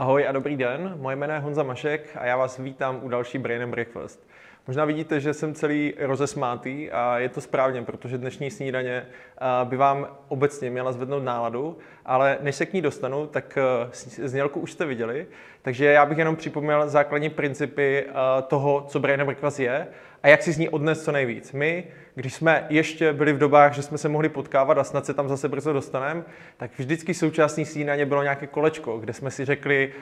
Ahoj a dobrý den, moje jméno je Honza Mašek a já vás vítám u další Brain and Breakfast. Možná vidíte, že jsem celý rozesmátý a je to správně, protože dnešní snídaně by vám obecně měla zvednout náladu, ale než se k ní dostanu, tak znělku už jste viděli, takže já bych jenom připomněl základní principy toho, co Brain Breakfast je a jak si z ní odnes co nejvíc. My, když jsme ještě byli v dobách, že jsme se mohli potkávat a snad se tam zase brzo dostaneme, tak vždycky součástí snídaně bylo nějaké kolečko, kde jsme si řekli,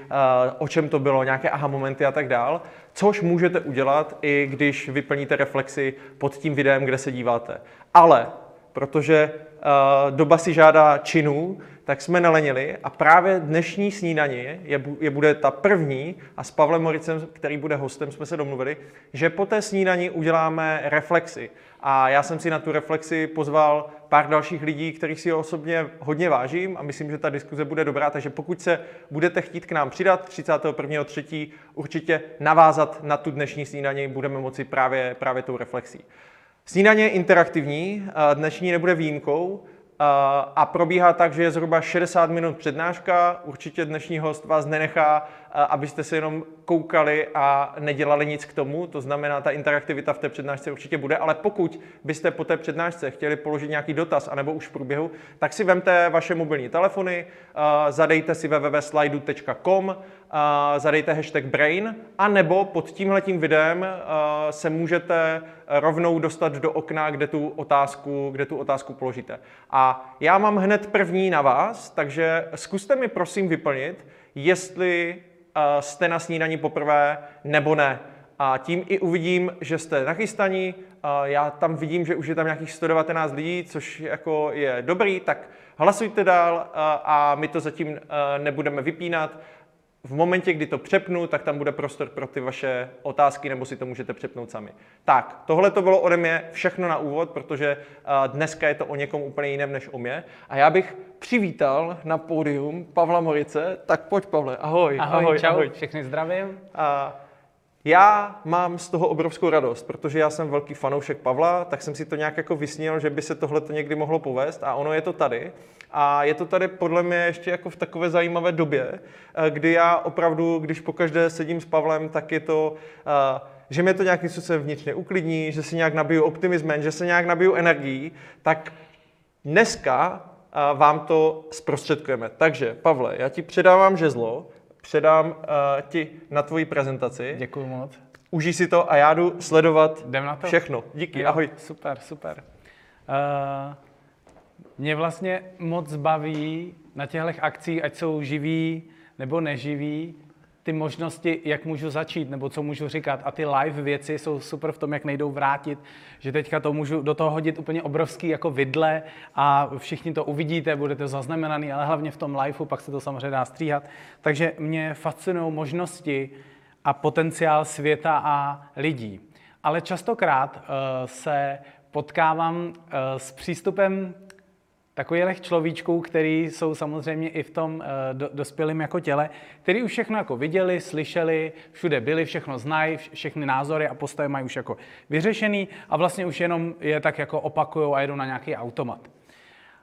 o čem to bylo, nějaké aha momenty a tak dál, což můžete udělat i když vyplníte reflexy pod tím videem, kde se díváte. Ale protože uh, doba si žádá činů, tak jsme nelenili a právě dnešní snídaně je, je bude ta první a s Pavlem Moricem, který bude hostem, jsme se domluvili, že po té snídani uděláme reflexy. A já jsem si na tu reflexi pozval pár dalších lidí, kterých si osobně hodně vážím a myslím, že ta diskuze bude dobrá, takže pokud se budete chtít k nám přidat 31.3. určitě navázat na tu dnešní snídaně, budeme moci právě, právě tou reflexí. Snídaně je interaktivní, dnešní nebude výjimkou, a probíhá tak, že je zhruba 60 minut přednáška. Určitě dnešní host vás nenechá, abyste se jenom koukali a nedělali nic k tomu. To znamená, ta interaktivita v té přednášce určitě bude, ale pokud byste po té přednášce chtěli položit nějaký dotaz, anebo už v průběhu, tak si vemte vaše mobilní telefony, zadejte si www.slidu.com, zadejte hashtag brain, a nebo pod tímhletím videem se můžete rovnou dostat do okna, kde tu otázku, kde tu otázku položíte. A já mám hned první na vás, takže zkuste mi prosím vyplnit, jestli jste na snídaní poprvé nebo ne. A tím i uvidím, že jste nachystaní. Já tam vidím, že už je tam nějakých 119 lidí, což jako je dobrý, tak hlasujte dál a my to zatím nebudeme vypínat v momentě, kdy to přepnu, tak tam bude prostor pro ty vaše otázky, nebo si to můžete přepnout sami. Tak, tohle to bylo ode mě všechno na úvod, protože dneska je to o někom úplně jiném než o mě. A já bych přivítal na pódium Pavla Morice. Tak pojď, Pavle, ahoj. Ahoj, ahoj čau, ahoj. všechny zdravím. A já mám z toho obrovskou radost, protože já jsem velký fanoušek Pavla, tak jsem si to nějak jako vysnil, že by se tohle někdy mohlo povést a ono je to tady. A je to tady podle mě ještě jako v takové zajímavé době, eh, kdy já opravdu, když pokaždé sedím s Pavlem, tak je to, eh, že mě to nějakým způsobem vnitřně uklidní, že si nějak nabiju optimismem, že se nějak nabiju energií, tak dneska eh, vám to zprostředkujeme. Takže, Pavle, já ti předávám žezlo, předám uh, ti na tvoji prezentaci. Děkuji moc. Užij si to a já jdu sledovat Jdem na to? všechno. Díky, jo, ahoj. Super, super. Uh, mě vlastně moc baví na těchto akcích, ať jsou živí nebo neživí, ty možnosti, jak můžu začít, nebo co můžu říkat. A ty live věci jsou super v tom, jak nejdou vrátit, že teďka to můžu do toho hodit úplně obrovský jako vidle a všichni to uvidíte, budete zaznamenaný, ale hlavně v tom liveu, pak se to samozřejmě dá stříhat. Takže mě fascinují možnosti a potenciál světa a lidí. Ale častokrát uh, se potkávám uh, s přístupem takových človíčků, který jsou samozřejmě i v tom uh, do, dospělém jako těle, který už všechno jako viděli, slyšeli, všude byli, všechno znají, všechny názory a postoje mají už jako vyřešený a vlastně už jenom je tak jako opakujou a jedou na nějaký automat.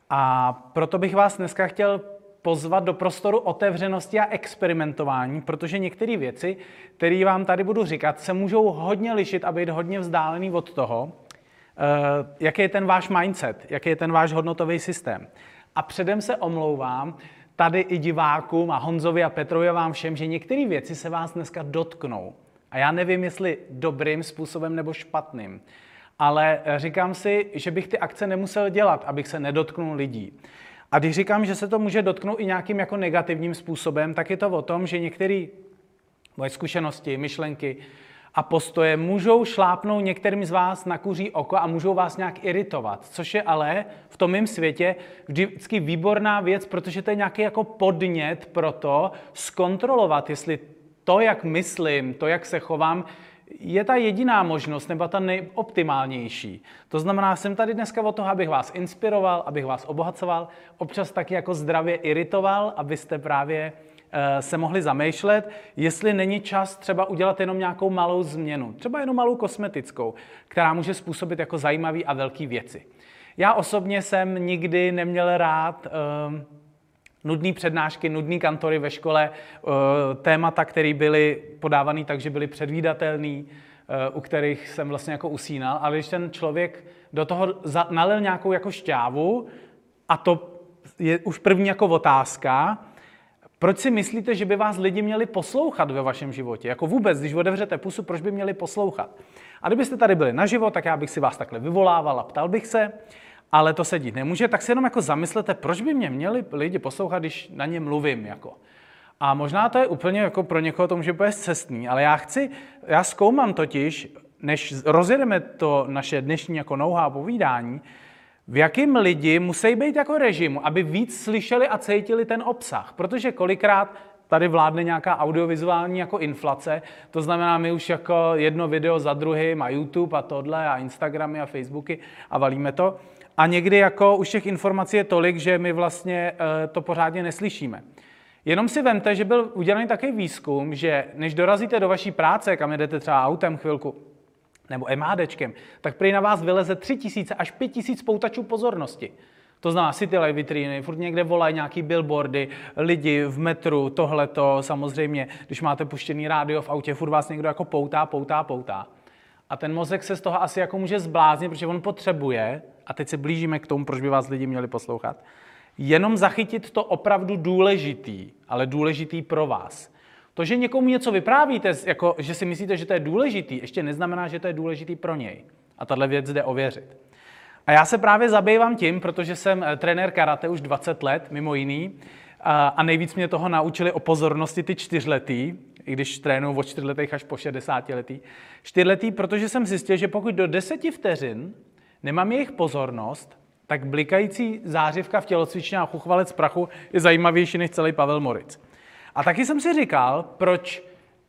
A proto bych vás dneska chtěl pozvat do prostoru otevřenosti a experimentování, protože některé věci, které vám tady budu říkat, se můžou hodně lišit a být hodně vzdálený od toho, Eh, jaký je ten váš mindset, jaký je ten váš hodnotový systém. A předem se omlouvám tady i divákům a Honzovi a Petrovi a vám všem, že některé věci se vás dneska dotknou. A já nevím, jestli dobrým způsobem nebo špatným. Ale eh, říkám si, že bych ty akce nemusel dělat, abych se nedotknul lidí. A když říkám, že se to může dotknout i nějakým jako negativním způsobem, tak je to o tom, že některé moje zkušenosti, myšlenky, a postoje můžou šlápnout některým z vás na kuří oko a můžou vás nějak iritovat, což je ale v tom mém světě vždycky výborná věc, protože to je nějaký jako podnět pro to zkontrolovat, jestli to, jak myslím, to, jak se chovám, je ta jediná možnost nebo ta nejoptimálnější. To znamená, jsem tady dneska o toho, abych vás inspiroval, abych vás obohacoval, občas taky jako zdravě iritoval, abyste právě se mohli zamýšlet, jestli není čas třeba udělat jenom nějakou malou změnu, třeba jenom malou kosmetickou, která může způsobit jako zajímavé a velké věci. Já osobně jsem nikdy neměl rád uh, nudné přednášky, nudné kantory ve škole, eh, témata, které byly podávané tak, že byly předvídatelné, eh, u kterých jsem vlastně jako usínal, ale když ten člověk do toho nalil nějakou jako šťávu, a to je už první jako otázka, proč si myslíte, že by vás lidi měli poslouchat ve vašem životě? Jako vůbec, když otevřete pusu, proč by měli poslouchat? A kdybyste tady byli naživo, tak já bych si vás takhle vyvolával a ptal bych se, ale to se dít nemůže, tak si jenom jako zamyslete, proč by mě měli lidi poslouchat, když na ně mluvím. Jako. A možná to je úplně jako pro někoho to může být cestný, ale já chci, já zkoumám totiž, než rozjedeme to naše dnešní jako nouhá povídání, v jakým lidi musí být jako režimu, aby víc slyšeli a cítili ten obsah. Protože kolikrát tady vládne nějaká audiovizuální jako inflace, to znamená, my už jako jedno video za druhým a YouTube a tohle a Instagramy a Facebooky a valíme to. A někdy jako už těch informací je tolik, že my vlastně eh, to pořádně neslyšíme. Jenom si vemte, že byl udělaný takový výzkum, že než dorazíte do vaší práce, kam jedete třeba autem chvilku, nebo MHDčkem, tak prý na vás vyleze 3000 až 5000 poutačů pozornosti. To znamená city light vitríny, furt někde volají nějaký billboardy, lidi v metru, tohleto, samozřejmě, když máte puštěný rádio v autě, furt vás někdo jako poutá, poutá, poutá. A ten mozek se z toho asi jako může zbláznit, protože on potřebuje, a teď se blížíme k tomu, proč by vás lidi měli poslouchat, jenom zachytit to opravdu důležitý, ale důležitý pro vás. To, že někomu něco vyprávíte, jako, že si myslíte, že to je důležitý, ještě neznamená, že to je důležitý pro něj. A tahle věc jde ověřit. A já se právě zabývám tím, protože jsem eh, trenér karate už 20 let, mimo jiný, a nejvíc mě toho naučili o pozornosti ty čtyřletý, i když trénuju od čtyřletých až po 60 letý. Čtyřletý, protože jsem zjistil, že pokud do deseti vteřin nemám jejich pozornost, tak blikající zářivka v tělocvičně a chuchvalec prachu je zajímavější než celý Pavel Moric. A taky jsem si říkal, proč,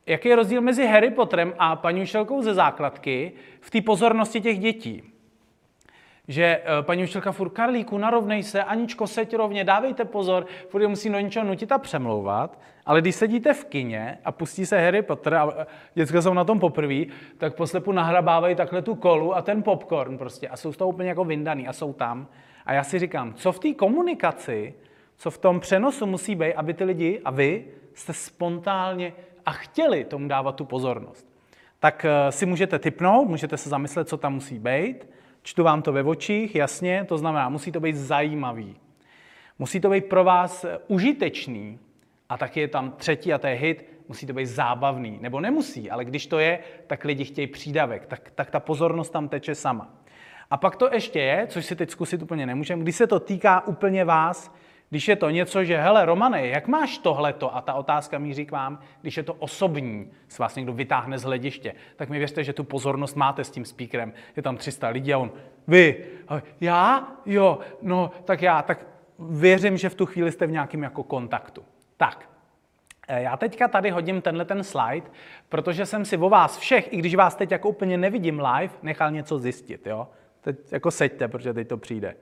jaký je rozdíl mezi Harry Potterem a paní učitelkou ze základky v té pozornosti těch dětí. Že eh, paní učitelka furt, Karlíku, narovnej se, Aničko, seď rovně, dávejte pozor, furt je musí do něčeho nutit a přemlouvat, ale když sedíte v kině a pustí se Harry Potter a eh, děcka jsou na tom poprvé, tak poslepu nahrabávají takhle tu kolu a ten popcorn prostě a jsou z toho úplně jako vyndaný a jsou tam. A já si říkám, co v té komunikaci co v tom přenosu musí být, aby ty lidi a vy jste spontánně a chtěli tomu dávat tu pozornost. Tak eh, si můžete typnout, můžete se zamyslet, co tam musí být. Čtu vám to ve očích, jasně, to znamená, musí to být zajímavý. Musí to být pro vás eh, užitečný. A taky je tam třetí a to je hit, musí to být zábavný. Nebo nemusí, ale když to je, tak lidi chtějí přídavek, tak, tak ta pozornost tam teče sama. A pak to ještě je, což si teď zkusit úplně nemůžeme, když se to týká úplně vás, když je to něco, že hele, Romane, jak máš tohleto? A ta otázka míří k vám, když je to osobní, s vás někdo vytáhne z hlediště, tak mi věřte, že tu pozornost máte s tím speakerem. Je tam 300 lidí a on, vy, já? Jo, no, tak já, tak věřím, že v tu chvíli jste v nějakém jako kontaktu. Tak, eh, já teďka tady hodím tenhle ten slide, protože jsem si o vás všech, i když vás teď jako úplně nevidím live, nechal něco zjistit, jo? Teď jako seďte, protože teď to přijde.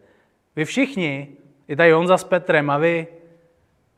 Vy všichni je tady Honza s Petrem a vy,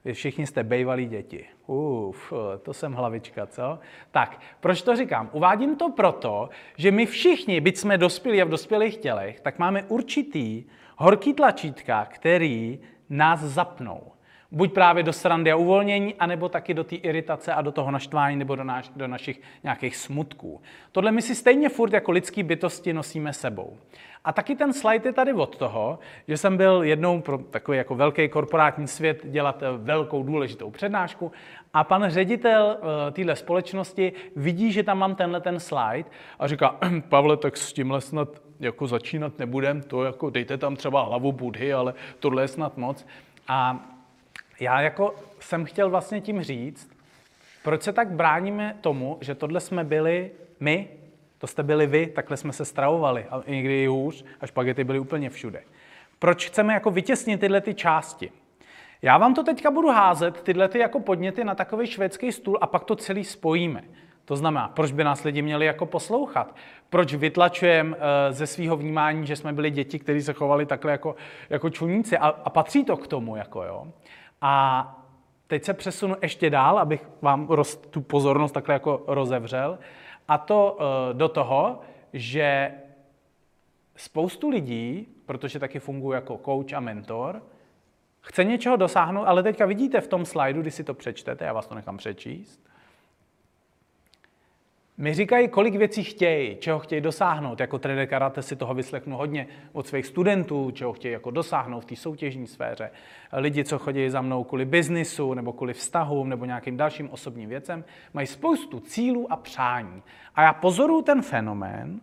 vy všichni jste bejvalí děti. Uf, to jsem hlavička, co? Tak, proč to říkám? Uvádím to proto, že my všichni, byť jsme dospělí a v dospělých tělech, tak máme určitý horký tlačítka, který nás zapnou. Buď právě do srandy a uvolnění, anebo taky do té iritace a do toho naštvání nebo do, naš, do našich nějakých smutků. Tohle my si stejně furt jako lidský bytosti nosíme sebou. A taky ten slide je tady od toho, že jsem byl jednou pro takový jako velký korporátní svět dělat eh, velkou důležitou přednášku a pan ředitel uh, téhle společnosti vidí, že tam mám tenhle ten slide a říká, Pavle, tak s tímhle snad jako začínat nebudem, to jako dejte tam třeba hlavu Budhy, ale tohle je snad moc. A já jako jsem chtěl vlastně tím říct, proč se tak bráníme tomu, že tohle jsme byli my, to jste byli vy, takhle jsme se stravovali, a někdy i hůř, a špagety byly úplně všude. Proč chceme jako vytěsnit tyhle ty části? Já vám to teďka budu házet, tyhle ty jako podněty na takový švédský stůl a pak to celý spojíme. To znamená, proč by nás lidi měli jako poslouchat? Proč vytlačujeme eh, ze svého vnímání, že jsme byli děti, kteří se chovali takhle jako, jako čuníci a, a patří to k tomu, jako jo. A teď se přesunu ještě dál, abych vám roz, tu pozornost takhle jako rozevřel. A to eh, do toho, že spoustu lidí, protože taky funguji jako coach a mentor, chce něčeho dosáhnout, ale teďka vidíte v tom slajdu, když si to přečtete, já vás to nechám přečíst, mi říkají, kolik věcí chtějí, čeho chtějí dosáhnout. Jako trenér karate si toho vyslechnu hodně od svých studentů, čeho chtějí jako dosáhnout v té soutěžní sféře. Lidi, co chodí za mnou kvůli biznisu, nebo kvůli vztahům, nebo nějakým dalším osobním věcem, mají spoustu cílů a přání. A já pozoruju ten fenomén,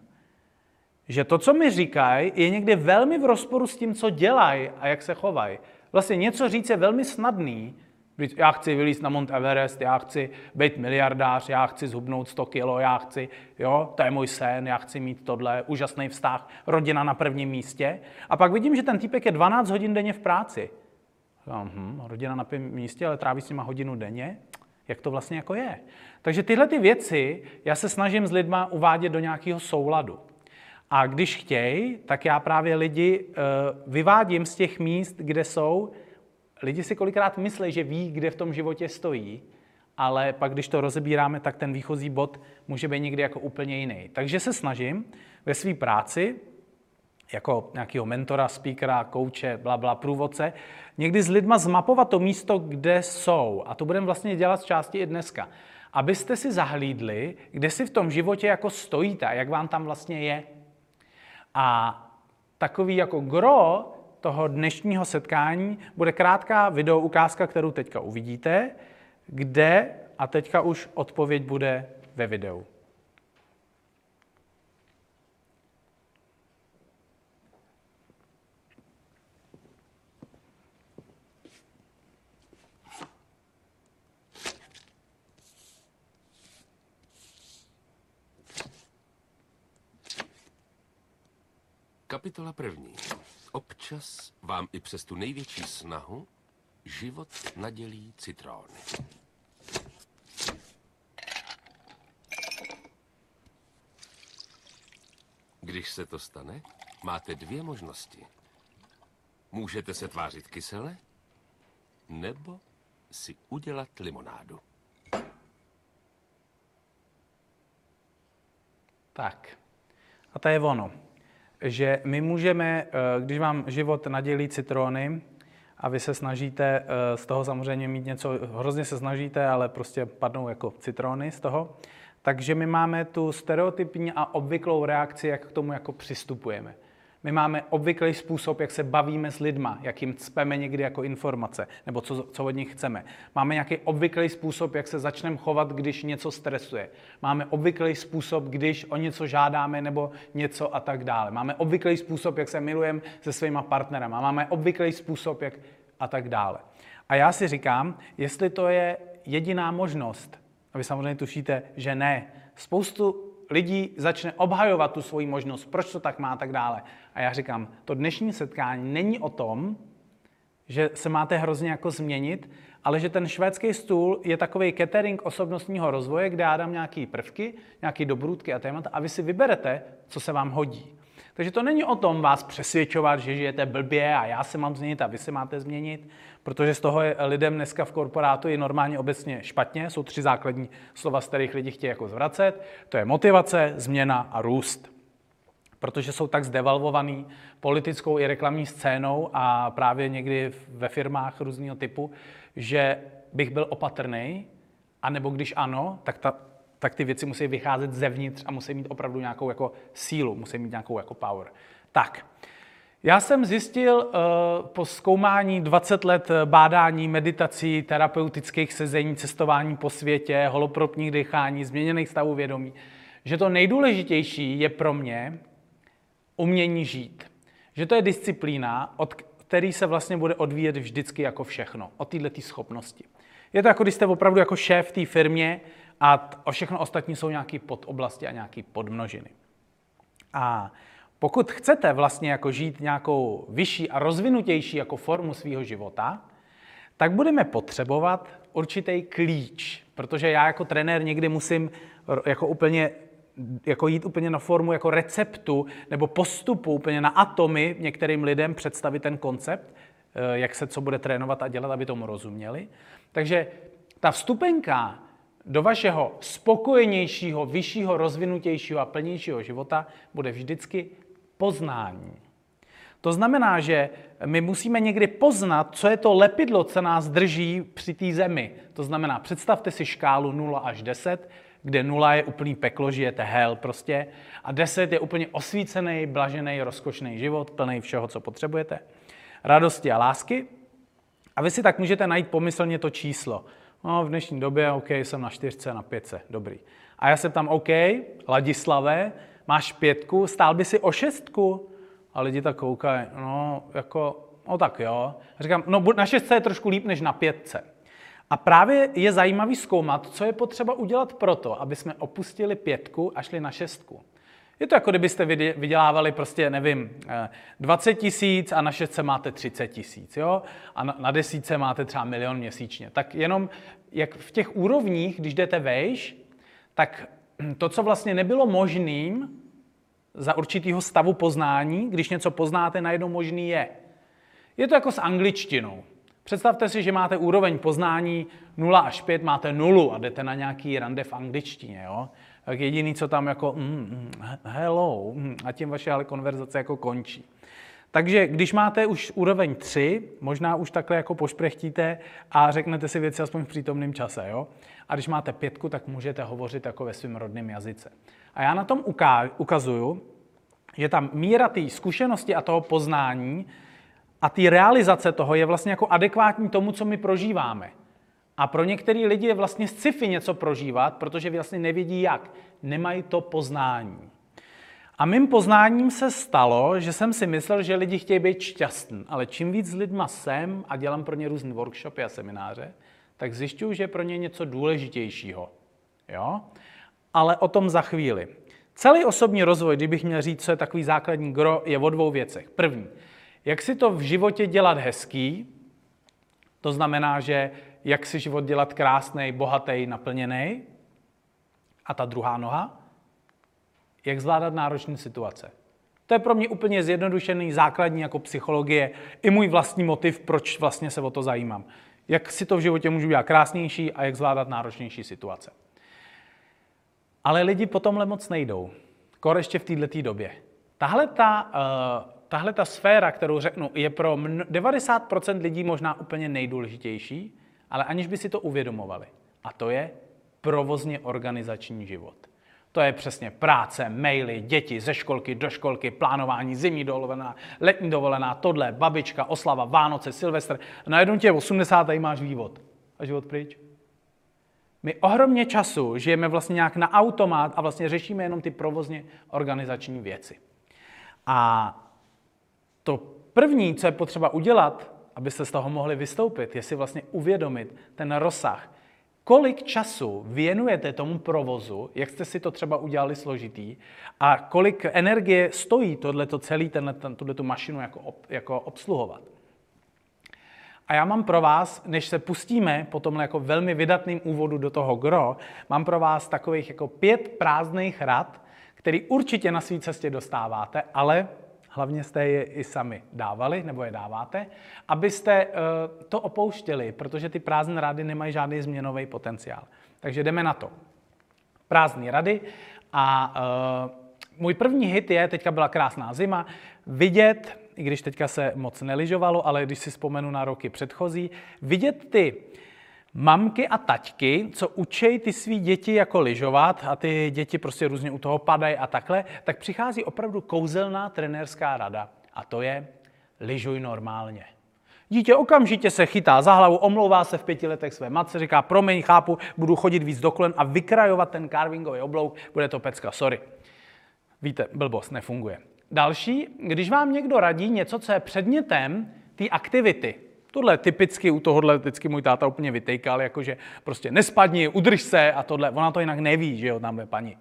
že to, co mi říkají, je někdy velmi v rozporu s tím, co dělají a jak se chovají. Vlastně něco říct je velmi snadný, já chci vylízt na Mount Everest, já chci být miliardář, já chci zhubnout 100 kilo, já chci, jo, to je můj sen, já chci mít tohle, úžasný vztah, rodina na prvním místě. A pak vidím, že ten týpek je 12 hodin denně v práci. Hm, rodina na prvním místě, ale tráví s nima hodinu denně. Jak to vlastně jako je? Takže tyhle ty věci já se snažím s lidma uvádět do nějakého souladu. A když chtějí, tak já právě lidi uh, vyvádím z těch míst, kde jsou, lidi si kolikrát myslí, že ví, kde v tom životě stojí, ale pak, když to rozebíráme, tak ten výchozí bod může být někdy jako úplně jiný. Takže se snažím ve své práci, jako nějakého mentora, speakera, kouče, bla, bla, průvodce, někdy s lidma zmapovat to místo, kde jsou. A to budeme vlastně dělat z části i dneska. Abyste si zahlídli, kde si v tom životě jako stojíte a jak vám tam vlastně je. A takový jako gro toho dnešního setkání bude krátká video ukázka, kterou teďka uvidíte, kde, a teďka už odpověď bude ve videu. Kapitola první. Občas vám i přes tu největší snahu život nadělí citróny. Když se to stane, máte dvě možnosti. Můžete se tvářit kysele, nebo si udělat limonádu. Tak. A to je ono že my můžeme, eh, když vám život nadělí citrony a vy se snažíte eh, z toho samozřejmě mít něco, hrozně se snažíte, ale prostě padnou jako citrony z toho, takže my máme tu stereotypní a obvyklou reakci, jak k tomu jako přistupujeme. My máme obvyklý způsob, jak se bavíme s lidma, jak jim cpeme někdy jako informace, nebo co, co od nich chceme. Máme nějaký obvyklý způsob, jak se začneme chovat, když něco stresuje. Máme obvyklý způsob, když o něco žádáme nebo něco a tak dále. Máme obvyklý způsob, jak se milujeme se svýma partnerama. Máme obvyklý způsob, jak a tak dále. A já si říkám, jestli to je jediná možnost, a vy samozřejmě tušíte, že ne. Spoustu lidí začne obhajovat tu svoji možnost, proč to tak má a tak dále. A já říkám, to dnešní setkání není o tom, že se máte hrozně jako změnit, ale že ten švédský stůl je takový catering osobnostního rozvoje, kde já dám nějaké prvky, nějaké dobrůdky a témata a vy si vyberete, co se vám hodí. Takže to není o tom vás přesvědčovat, že žijete blbě a já se mám změnit a vy se máte změnit, protože z toho je lidem dneska v korporátu i normálně obecně špatně. Jsou tři základní slova, z kterých lidi chtějí jako zvracet. To je motivace, změna a růst. Protože jsou tak zdevalvovaný politickou i reklamní scénou a právě někdy ve firmách různého typu, že bych byl opatrný, anebo když ano, tak ta tak ty věci musí vycházet zevnitř a musí mít opravdu nějakou jako sílu, musí mít nějakou jako power. Tak, já jsem zjistil uh, po zkoumání 20 let bádání, meditací, terapeutických sezení, cestování po světě, holopropních dechání, změněných stavů vědomí, že to nejdůležitější je pro mě umění žít. Že to je disciplína, od který se vlastně bude odvíjet vždycky jako všechno, od této schopnosti. Je to jako když jste opravdu jako šéf té firmě, a o všechno ostatní jsou nějaké podoblasti a nějaké podmnožiny. A pokud chcete vlastně jako žít nějakou vyšší a rozvinutější jako formu svého života, tak budeme potřebovat určitý klíč, protože já jako trenér někdy musím jako úplně jako jít úplně na formu jako receptu nebo postupu úplně na atomy některým lidem představit ten koncept, eh, jak se co bude trénovat a dělat, aby tomu rozuměli. Takže ta vstupenka do vašeho spokojenějšího, vyššího, rozvinutějšího a plnějšího života bude vždycky poznání. To znamená, že my musíme někdy poznat, co je to lepidlo, co nás drží při té zemi. To znamená, představte si škálu 0 až 10, kde 0 je úplný peklo, žijete hell prostě, a 10 je úplně osvícený, blažený, rozkošný život, plný všeho, co potřebujete. Radosti a lásky. A vy si tak můžete najít pomyslně to číslo. No, v dnešní době, OK, jsem na čtyřce, na pětce, dobrý. A já se tam, OK, Ladislave, máš pětku, stál by si o šestku? A lidi tak koukají, no, jako, no tak jo. A říkám, no na šestce je trošku líp než na pětce. A právě je zajímavý zkoumat, co je potřeba udělat proto, aby jsme opustili pětku a šli na šestku. Je to jako kdybyste vydělávali prostě, nevím, 20 tisíc a na šestce máte 30 tisíc, jo? A na, desíce máte třeba milion měsíčně. Tak jenom jak v těch úrovních, když jdete vejš, tak to, co vlastně nebylo možným za určitýho stavu poznání, když něco poznáte, najednou možný je. Je to jako s angličtinou. Představte si, že máte úroveň poznání 0 až 5, máte nulu a jdete na nějaký rande v angličtině. Jo? Tak jediný, co tam jako mm, mm, hello, mm, a tím vaše ale konverzace jako končí. Takže když máte už úroveň 3, možná už takhle jako pošprechtíte a řeknete si věci aspoň v přítomném čase. Jo? A když máte pětku, tak můžete hovořit jako ve svém rodném jazyce. A já na tom ukazuju, že tam míra té zkušenosti a toho poznání a té realizace toho je vlastně jako adekvátní tomu, co my prožíváme. A pro některé lidi je vlastně sci-fi něco prožívat, protože vlastně nevědí jak. Nemají to poznání. A mým poznáním se stalo, že jsem si myslel, že lidi chtějí být šťastní. Ale čím víc s lidma jsem a dělám pro ně různé workshopy a semináře, tak zjišťuju, že je pro ně něco důležitějšího. Jo? Ale o tom za chvíli. Celý osobní rozvoj, kdybych měl říct, co je takový základní gro, je o dvou věcech. První, jak si to v životě dělat hezký, to znamená, že jak si život dělat krásný, bohatý, naplněný. A ta druhá noha, jak zvládat náročné situace. To je pro mě úplně zjednodušený, základní jako psychologie, i můj vlastní motiv, proč vlastně se o to zajímám. Jak si to v životě můžu dělat krásnější a jak zvládat náročnější situace. Ale lidi po tomhle moc nejdou. Kor ještě v této době. Tahle ta, uh, tahle ta sféra, kterou řeknu, je pro 90% lidí možná úplně nejdůležitější, ale aniž by si to uvědomovali. A to je provozně organizační život. To je přesně práce, maily, děti ze školky do školky, plánování zimní dovolená, letní dovolená, tohle, babička, oslava, Vánoce, Silvestr. Najednou tě 80 tady máš vývod. A život pryč. My ohromně času žijeme vlastně nějak na automat a vlastně řešíme jenom ty provozně organizační věci. A to první, co je potřeba udělat, abyste z toho mohli vystoupit, je si vlastně uvědomit ten rozsah. Kolik času věnujete tomu provozu, jak jste si to třeba udělali složitý, a kolik energie stojí tohleto celý, tenhle, ten, tu mašinu jako, ob, jako obsluhovat. A já mám pro vás, než se pustíme po tomhle jako velmi vydatným úvodu do toho gro, mám pro vás takových jako pět prázdných rad, který určitě na své cestě dostáváte, ale hlavně jste je i sami dávali, nebo je dáváte, abyste uh, to opouštěli, protože ty prázdné rady nemají žádný změnový potenciál. Takže jdeme na to. Prázdné rady a uh, můj první hit je, teďka byla krásná zima, vidět, i když teďka se moc neližovalo, ale když si vzpomenu na roky předchozí, vidět ty mamky a taťky, co učej ty svý děti jako lyžovat a ty děti prostě různě u toho padají a takhle, tak přichází opravdu kouzelná trenérská rada a to je lyžuj normálně. Dítě okamžitě se chytá za hlavu, omlouvá se v pěti letech své matce, říká, promiň, chápu, budu chodit víc do kolen a vykrajovat ten carvingový oblouk, bude to pecka, sorry. Víte, blbost, nefunguje. Další, když vám někdo radí něco, co je předmětem té aktivity, Tohle typicky u tohohle vždycky můj táta úplně vytejkal, jakože prostě nespadni, udrž se a tohle. Ona to jinak neví, že jo, tam je paní.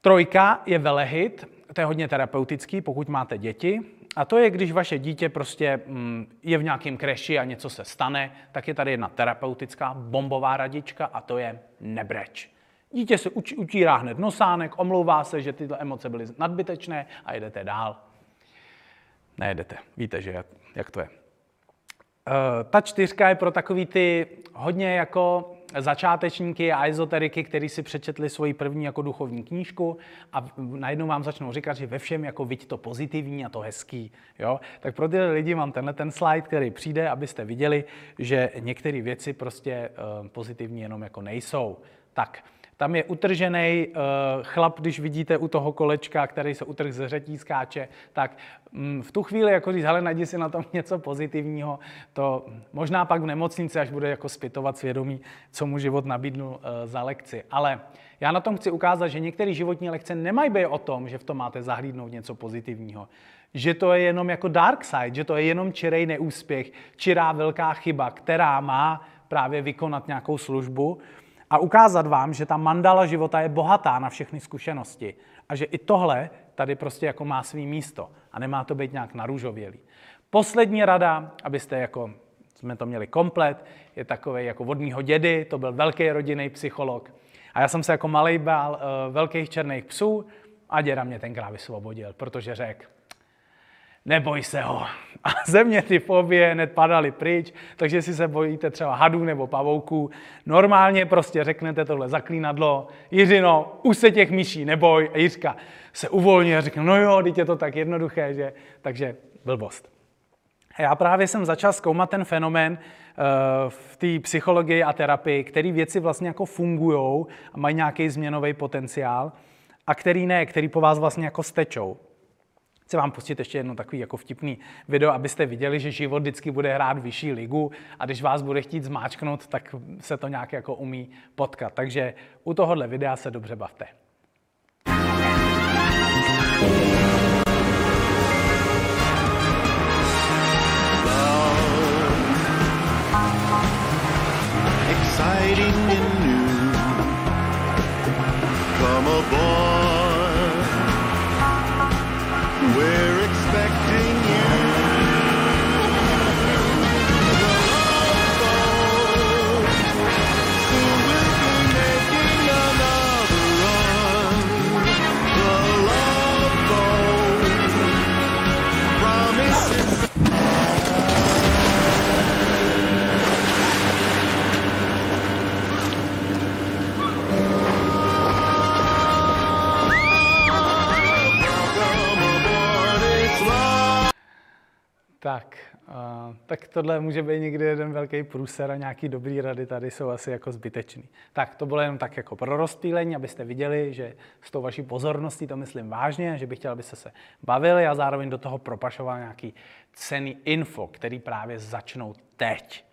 Trojka je velehit, to je hodně terapeutický, pokud máte děti. A to je, když vaše dítě prostě mm, je v nějakém kreši a něco se stane, tak je tady jedna terapeutická bombová radička a to je nebreč. Dítě se utírá hned nosánek, omlouvá se, že tyto emoce byly nadbytečné a jedete dál. Nejedete. Víte, že jak to je. Uh, ta čtyřka je pro takový ty hodně jako začátečníky a ezoteriky, kteří si přečetli svoji první jako duchovní knížku a najednou vám začnou říkat, že ve všem jako viď to pozitivní a to hezký. Jo? Tak pro ty lidi mám tenhle ten slide, který přijde, abyste viděli, že některé věci prostě eh, pozitivní jenom jako nejsou. Tak, tam je utržený uh, chlap, když vidíte u toho kolečka, který se utrh ze řetí skáče, tak mm, v tu chvíli jako říct, hele, najdi si na tom něco pozitivního, to možná pak v nemocnici, až bude jako zpytovat svědomí, co mu život nabídnul uh, za lekci. Ale já na tom chci ukázat, že některé životní lekce nemají být o tom, že v tom máte zahlídnout něco pozitivního. Že to je jenom jako dark side, že to je jenom čirej neúspěch, čirá velká chyba, která má právě vykonat nějakou službu, a ukázat vám, že ta mandala života je bohatá na všechny zkušenosti a že i tohle tady prostě jako má svý místo a nemá to být nějak narůžovělý. Poslední rada, abyste jako jsme to měli komplet, je takový jako od mýho dědy, to byl velký rodinný psycholog. A já jsem se jako malej bál uh, velkých černých psů a děda mě tenkrát vysvobodil, protože řekl, neboj se ho. A ze mě ty fobie hned padaly pryč, takže jestli se bojíte třeba hadů nebo pavouků, normálně prostě řeknete tohle zaklínadlo, Jiřino, už se těch myší neboj. A Jiřka se uvolní a řekne, no jo, teď je to tak jednoduché, že? Takže blbost. A já právě jsem začal zkoumat ten fenomén uh, v té psychologii a terapii, který věci vlastně jako fungují a mají nějaký změnový potenciál a který ne, který po vás vlastně jako stečou. Chci vám pustit ještě jedno takový jako vtipný video, abyste viděli, že život vždycky bude hrát vyšší ligu a když vás bude chtít zmáčknout, tak se to nějak jako umí potkat. Takže u tohohle videa se dobře bavte. Tak, uh, tak tohle může být někdy jeden velký průser a nějaký dobrý rady tady jsou asi jako zbytečný. Tak to bylo jenom tak jako pro rozptýlení, abyste viděli, že s tou vaší pozorností to myslím vážně, že bych chtěl, abyste se bavili a zároveň do toho propašoval nějaký cený info, který právě začnou teď.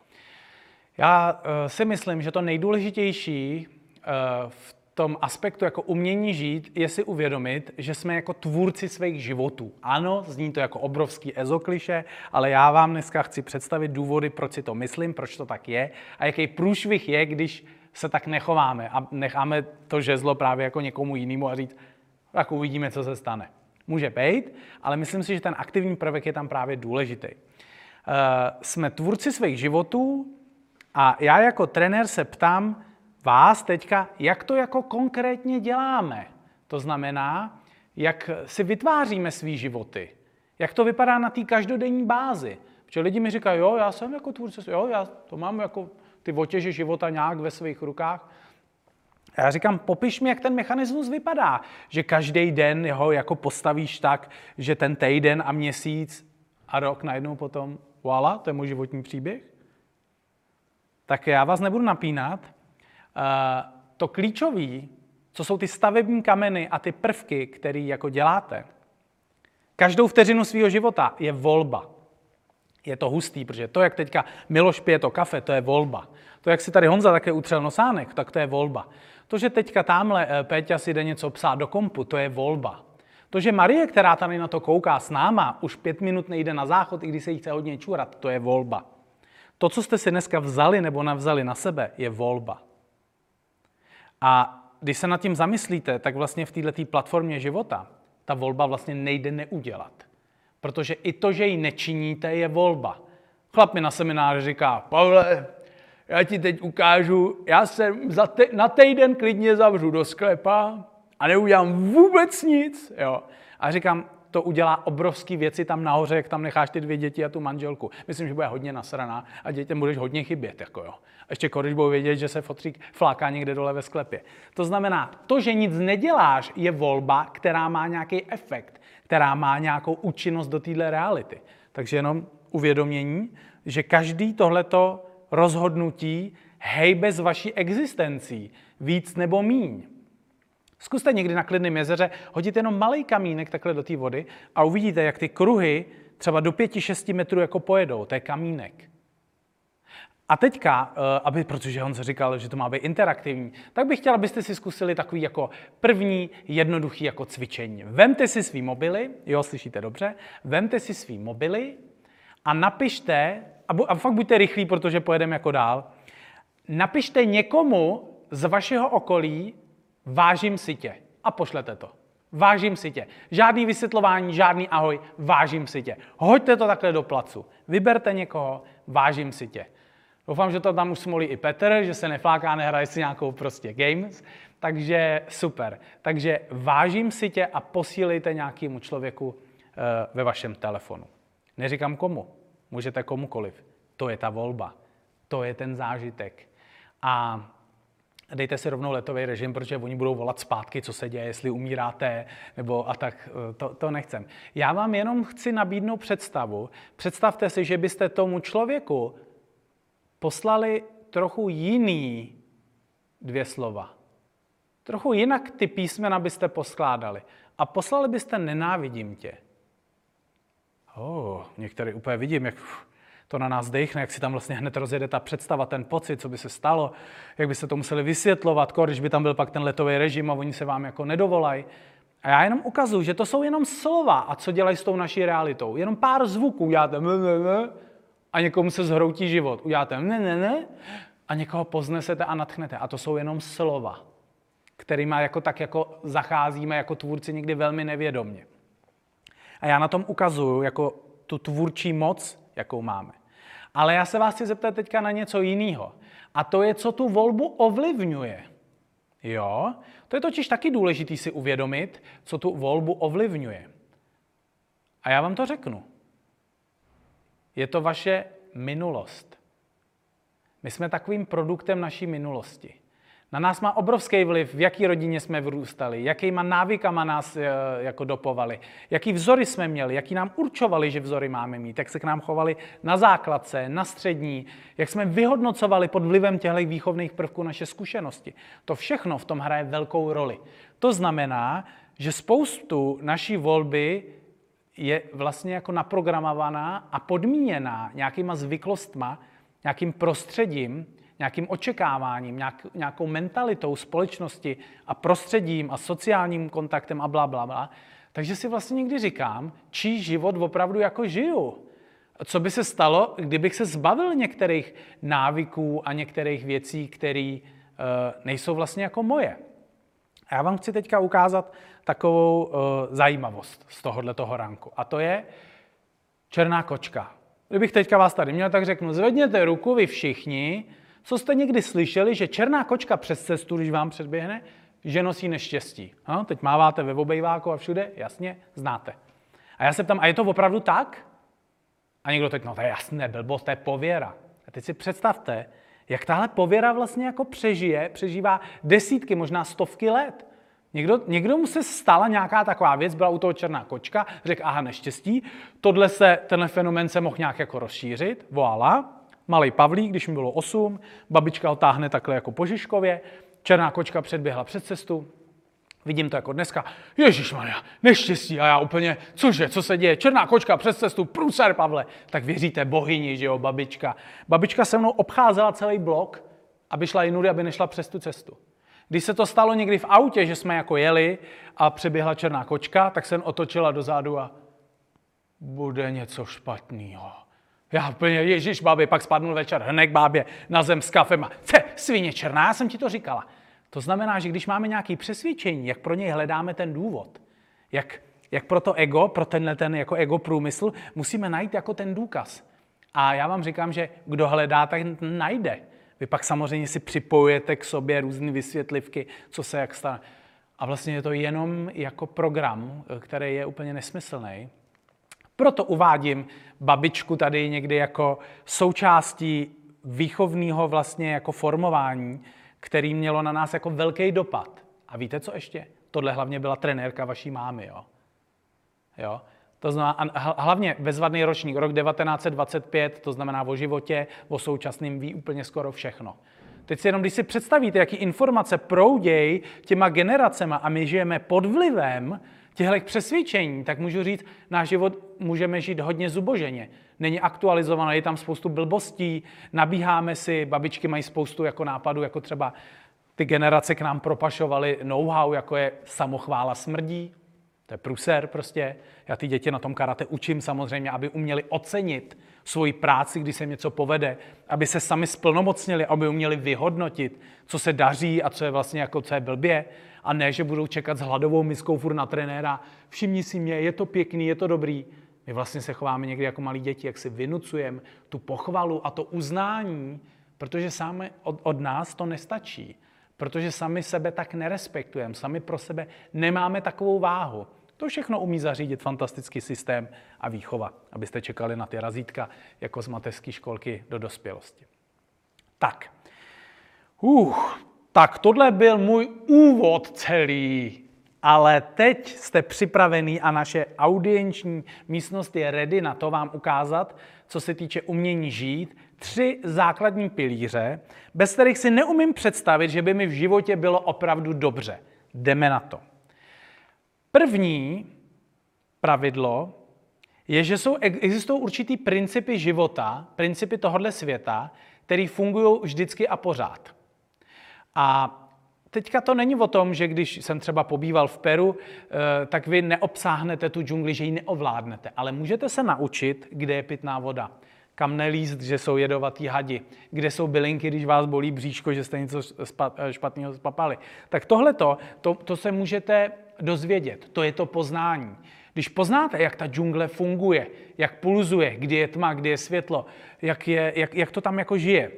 Já uh, si myslím, že to nejdůležitější uh, v tom aspektu jako umění žít je si uvědomit, že jsme jako tvůrci svých životů. Ano, zní to jako obrovský ezokliše, ale já vám dneska chci představit důvody, proč si to myslím, proč to tak je a jaký průšvih je, když se tak nechováme a necháme to žezlo právě jako někomu jinému a říct, tak uvidíme, co se stane. Může být, ale myslím si, že ten aktivní prvek je tam právě důležitý. Uh, jsme tvůrci svých životů a já jako trenér se ptám vás teďka, jak to jako konkrétně děláme. To znamená, jak si vytváříme svý životy. Jak to vypadá na té každodenní bázi. Protože lidi mi říkají, jo, já jsem jako tvůrce, jo, já to mám jako ty otěže života nějak ve svých rukách. A já říkám, popiš mi, jak ten mechanismus vypadá. Že každý den ho jako postavíš tak, že ten týden a měsíc a rok najednou potom, voilà, to je můj životní příběh. Tak já vás nebudu napínat. Uh, to klíčové, co jsou ty stavební kameny a ty prvky, které jako děláte, každou vteřinu svého života je volba. Je to hustý, protože to, jak teďka Miloš pije to kafe, to je volba. To, jak si tady Honza také utřel nosánek, tak to je volba. To, že teďka tamhle eh, Péťa si jde něco psát do kompu, to je volba. To, že Marie, která tady na to kouká s náma, už pět minut nejde na záchod, i když se jí chce hodně čurat, to je volba. To, co jste si dneska vzali nebo navzali na sebe, je volba. A když se nad tím zamyslíte, tak vlastně v této platformě života ta volba vlastně nejde neudělat. Protože i to, že ji nečiníte, je volba. Chlap mi na semináři říká, Pavle, já ti teď ukážu, já se za te- na týden klidně zavřu do sklepa a neudělám vůbec nic. Jo. A říkám, to udělá obrovský věci tam nahoře, jak tam necháš ty dvě děti a tu manželku. Myslím, že bude hodně nasraná a dětem budeš hodně chybět. Jako jo. A ještě když budou vědět, že se fotřík fláká někde dole ve sklepě. To znamená, to, že nic neděláš, je volba, která má nějaký efekt, která má nějakou účinnost do téhle reality. Takže jenom uvědomění, že každý tohleto rozhodnutí hejbe s vaší existencí, víc nebo míň. Zkuste někdy na klidném jezeře hodit jenom malý kamínek takhle do té vody a uvidíte, jak ty kruhy třeba do 5-6 metrů jako pojedou. To je kamínek. A teďka, eh, aby, protože on se říkal, že to má být interaktivní, tak bych chtěl, abyste si zkusili takový jako první jednoduchý jako cvičení. Vemte si svý mobily, jo, slyšíte dobře, vemte si svý mobily a napište, a, bu, a fakt buďte rychlí, protože pojedeme jako dál, napište někomu z vašeho okolí, vážím si tě a pošlete to. Vážím si tě. Žádný vysvětlování, žádný ahoj, vážím si tě. Hoďte to takhle do placu. Vyberte někoho, vážím si tě. Doufám, že to tam už smolí i Petr, že se nefláká, nehraje si nějakou prostě games. Takže super. Takže vážím si tě a posílejte nějakému člověku eh, ve vašem telefonu. Neříkám komu, můžete komukoliv. To je ta volba, to je ten zážitek. A dejte si rovnou letový režim, protože oni budou volat zpátky, co se děje, jestli umíráte, nebo a tak, eh, to, to nechcem. Já vám jenom chci nabídnout představu. Představte si, že byste tomu člověku poslali trochu jiný dvě slova. Trochu jinak ty písmena byste poskládali. A poslali byste nenávidím tě. Oh, některý úplně vidím, jak to na nás dechne, jak si tam vlastně hned rozjede ta představa, ten pocit, co by se stalo, jak by se to museli vysvětlovat, když by tam byl pak ten letový režim a oni se vám jako nedovolají. A já jenom ukazuju, že to jsou jenom slova a co dělají s tou naší realitou. Jenom pár zvuků, uděláte ne, ne, ne, a někomu se zhroutí život. Uděláte ne, ne, ne, a někoho poznesete a natchnete. A to jsou jenom slova, kterými jako tak jako zacházíme jako tvůrci někdy velmi nevědomně. A já na tom ukazuju jako tu tvůrčí moc, jakou máme. Ale já se vás chci zeptat teďka na něco jiného. A to je, co tu volbu ovlivňuje. Jo? To je totiž taky důležité si uvědomit, co tu volbu ovlivňuje. A já vám to řeknu. Je to vaše minulost. My jsme takovým produktem naší minulosti. Na nás má obrovský vliv, v jaký rodině jsme vyrůstali, jakýma návykama nás e, jako dopovali, jaký vzory jsme měli, jaký nám určovali, že vzory máme mít, jak se k nám chovali na základce, na střední, jak jsme vyhodnocovali pod vlivem těchto výchovných prvků naše zkušenosti. To všechno v tom hraje velkou roli. To znamená, že spoustu naší volby je vlastně jako naprogramovaná a podmíněná nějakýma zvyklostma, nějakým prostředím, nějakým očekáváním, nějak, nějakou mentalitou společnosti a prostředím a sociálním kontaktem a bla, bla, bla. Takže si vlastně někdy říkám, čí život opravdu jako žiju. Co by se stalo, kdybych se zbavil některých návyků a některých věcí, které uh, nejsou vlastně jako moje. A já vám chci teďka ukázat takovou uh, zajímavost z tohohle toho ranku. A to je černá kočka. Kdybych teďka vás tady měl, tak řeknu, zvedněte ruku vy všichni, co jste někdy slyšeli, že černá kočka přes cestu, když vám předběhne, že nosí neštěstí. No, teď máváte ve obejváku a všude, jasně, znáte. A já se ptám, a je to opravdu tak? A někdo teď, no to je jasné, blbost, to je pověra. A teď si představte, jak tahle pověra vlastně jako přežije, přežívá desítky, možná stovky let. Někdo, někdo mu se stala nějaká taková věc, byla u toho černá kočka, řekl, aha, neštěstí, tohle se, tenhle fenomen se mohl nějak jako rozšířit, voilà, malý Pavlík, když mi bylo 8, babička ho táhne takhle jako po Žižkově, černá kočka předběhla před cestu, vidím to jako dneska, Ježíš Maria, neštěstí a já úplně, cože, co se děje, černá kočka přes cestu, průser, Pavle, tak věříte bohyni, že jo, babička. Babička se mnou obcházela celý blok, aby šla jinudy, aby nešla přes tu cestu. Když se to stalo někdy v autě, že jsme jako jeli a přeběhla černá kočka, tak jsem otočila dozadu a bude něco špatného. Já úplně, ježíš, bábě, pak spadnul večer hned bábě na zem s kafem a ce, svině černá, já jsem ti to říkala. To znamená, že když máme nějaké přesvědčení, jak pro něj hledáme ten důvod, jak, jak pro to ego, pro tenhle ten jako ego průmysl, musíme najít jako ten důkaz. A já vám říkám, že kdo hledá, tak najde. Vy pak samozřejmě si připojujete k sobě různé vysvětlivky, co se jak stane. A vlastně je to jenom jako program, který je úplně nesmyslný. Proto uvádím babičku tady někdy jako součástí výchovného vlastně jako formování, který mělo na nás jako velký dopad. A víte co ještě? Tohle hlavně byla trenérka vaší mámy, jo. Jo? To znamená, hlavně bezvadný ročník, rok 1925, to znamená o životě, o současném ví úplně skoro všechno. Teď si jenom, když si představíte, jaký informace proudějí těma generacema a my žijeme pod vlivem těchto přesvědčení, tak můžu říct, náš život můžeme žít hodně zuboženě. Není aktualizovaný, je tam spoustu blbostí, nabíháme si, babičky mají spoustu jako nápadů, jako třeba ty generace k nám propašovaly know-how, jako je samochvála smrdí, to je pruser prostě. Já ty děti na tom karate učím samozřejmě, aby uměli ocenit svoji práci, když se něco povede, aby se sami splnomocnili, aby uměli vyhodnotit, co se daří a co je vlastně jako, co je blbě. A ne, že budou čekat s hladovou miskou furt na trenéra. Všimni si mě, je to pěkný, je to dobrý. My vlastně se chováme někdy jako malí děti, jak si vynucujeme tu pochvalu a to uznání, protože sami od, od nás to nestačí. Protože sami sebe tak nerespektujeme, sami pro sebe nemáme takovou váhu. To všechno umí zařídit fantastický systém a výchova, abyste čekali na ty razítka jako z mateřské školky do dospělosti. Tak, uh, tak tohle byl můj úvod celý, ale teď jste připravený a naše audienční místnost je ready na to vám ukázat, co se týče umění žít, tři základní pilíře, bez kterých si neumím představit, že by mi v životě bylo opravdu dobře. Jdeme na to. První pravidlo je, že jsou, existují určitý principy života, principy tohohle světa, které fungují vždycky a pořád. A teďka to není o tom, že když jsem třeba pobýval v Peru, eh, tak vy neobsáhnete tu džungli, že ji neovládnete, ale můžete se naučit, kde je pitná voda, kam nelíst, že jsou jedovatý hadi, kde jsou bylinky, když vás bolí bříško, že jste něco špatného spapali. Tak tohle to, to se můžete dozvědět, to je to poznání. Když poznáte, jak ta džungle funguje, jak pulzuje, kdy je tma, kdy je světlo, jak, je, jak, jak to tam jako žije,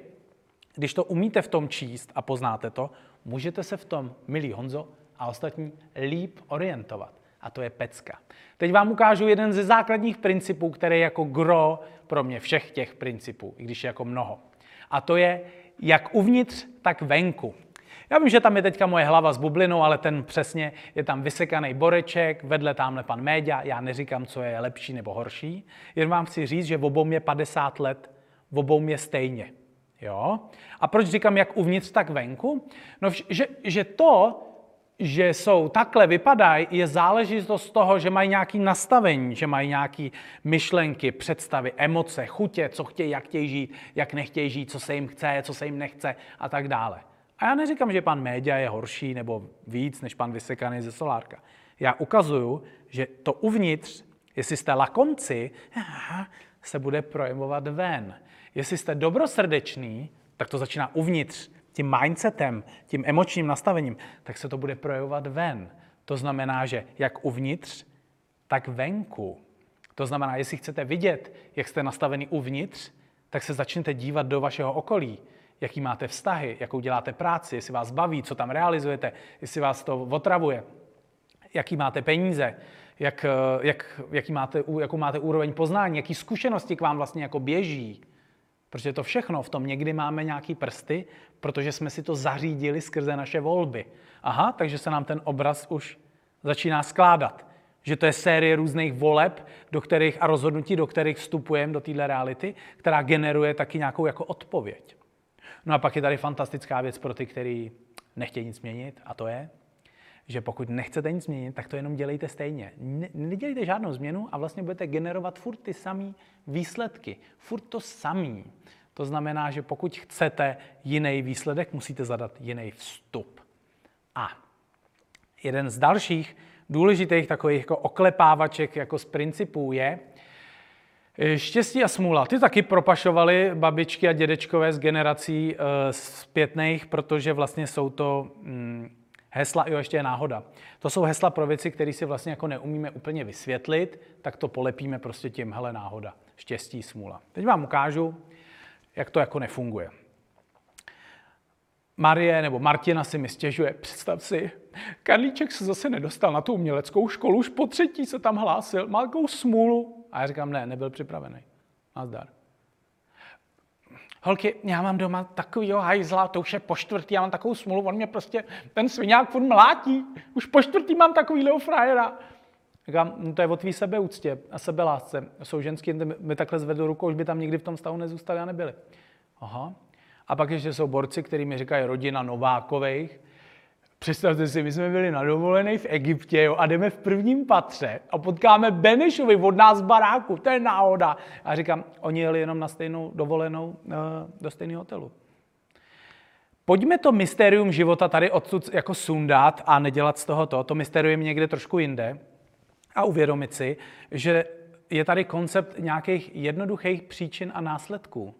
když to umíte v tom číst a poznáte to, můžete se v tom, milý Honzo a ostatní, líp orientovat. A to je pecka. Teď vám ukážu jeden ze základních principů, který je jako gro pro mě všech těch principů, i když je jako mnoho. A to je jak uvnitř, tak venku. Já vím, že tam je teďka moje hlava s bublinou, ale ten přesně je tam vysekaný boreček, vedle tamhle pan Méďa, já neříkám, co je lepší nebo horší, jen vám chci říct, že v obou je 50 let, v obou je stejně. Jo? A proč říkám jak uvnitř, tak venku? No, že, že to, že jsou takhle vypadají, je záležitost toho, že mají nějaké nastavení, že mají nějaké myšlenky, představy, emoce, chutě, co chtějí, jak chtějí žít, jak nechtějí žít, co se jim chce, co se jim nechce a tak dále. A já neříkám, že pan média je horší nebo víc než pan vysekaný ze solárka. Já ukazuju, že to uvnitř, jestli jste lakomci, se bude projevovat ven. Jestli jste dobrosrdečný, tak to začíná uvnitř, tím mindsetem, tím emočním nastavením, tak se to bude projevovat ven. To znamená, že jak uvnitř, tak venku. To znamená, jestli chcete vidět, jak jste nastavený uvnitř, tak se začněte dívat do vašeho okolí, jaký máte vztahy, jakou děláte práci, jestli vás baví, co tam realizujete, jestli vás to otravuje, jaký máte peníze, jak, jak, jaký máte, jakou máte úroveň poznání, jaký zkušenosti k vám vlastně jako běží. Protože to všechno v tom někdy máme nějaký prsty, protože jsme si to zařídili skrze naše volby. Aha, takže se nám ten obraz už začíná skládat. Že to je série různých voleb do kterých, a rozhodnutí, do kterých vstupujeme do téhle reality, která generuje taky nějakou jako odpověď. No a pak je tady fantastická věc pro ty, kteří nechtějí nic měnit, a to je, že pokud nechcete nic změnit, tak to jenom dělejte stejně. Ne, nedělejte žádnou změnu a vlastně budete generovat furt ty samé výsledky. Furt to samý. To znamená, že pokud chcete jiný výsledek, musíte zadat jiný vstup. A jeden z dalších důležitých takových jako oklepávaček jako z principů je, Štěstí a smůla. Ty taky propašovali babičky a dědečkové z generací e, zpětných, protože vlastně jsou to mm, hesla, jo, ještě je náhoda. To jsou hesla pro věci, které si vlastně jako neumíme úplně vysvětlit, tak to polepíme prostě tím, hele, náhoda. Štěstí, smůla. Teď vám ukážu, jak to jako nefunguje. Marie nebo Martina si mi stěžuje, představ si, Karlíček se zase nedostal na tu uměleckou školu, už po třetí se tam hlásil, má smůlu. A já říkám, ne, nebyl připravený. Nazdar. Holky, já mám doma takovýho hajzla, to už je po čtvrtý, já mám takovou smůlu, on mě prostě, ten sviňák furt mlátí, už po čtvrtý mám takovýhle frajera. Říkám, no to je o tvý sebeúctě a sebelásce. Jsou ženský, mi takhle zvedl rukou, už by tam nikdy v tom stavu nezůstali a nebyli. Aha. A pak ještě jsou borci, který mi říkají rodina Novákovejch. Představte si, my jsme byli na dovolené v Egyptě jo, a jdeme v prvním patře a potkáme Benešovi od nás z baráku, to je náhoda. A říkám, oni jeli jenom na stejnou dovolenou eh, do stejného hotelu. Pojďme to mystérium života tady odsud jako sundat a nedělat z toho to. To mystérium někde trošku jinde. A uvědomit si, že je tady koncept nějakých jednoduchých příčin a následků.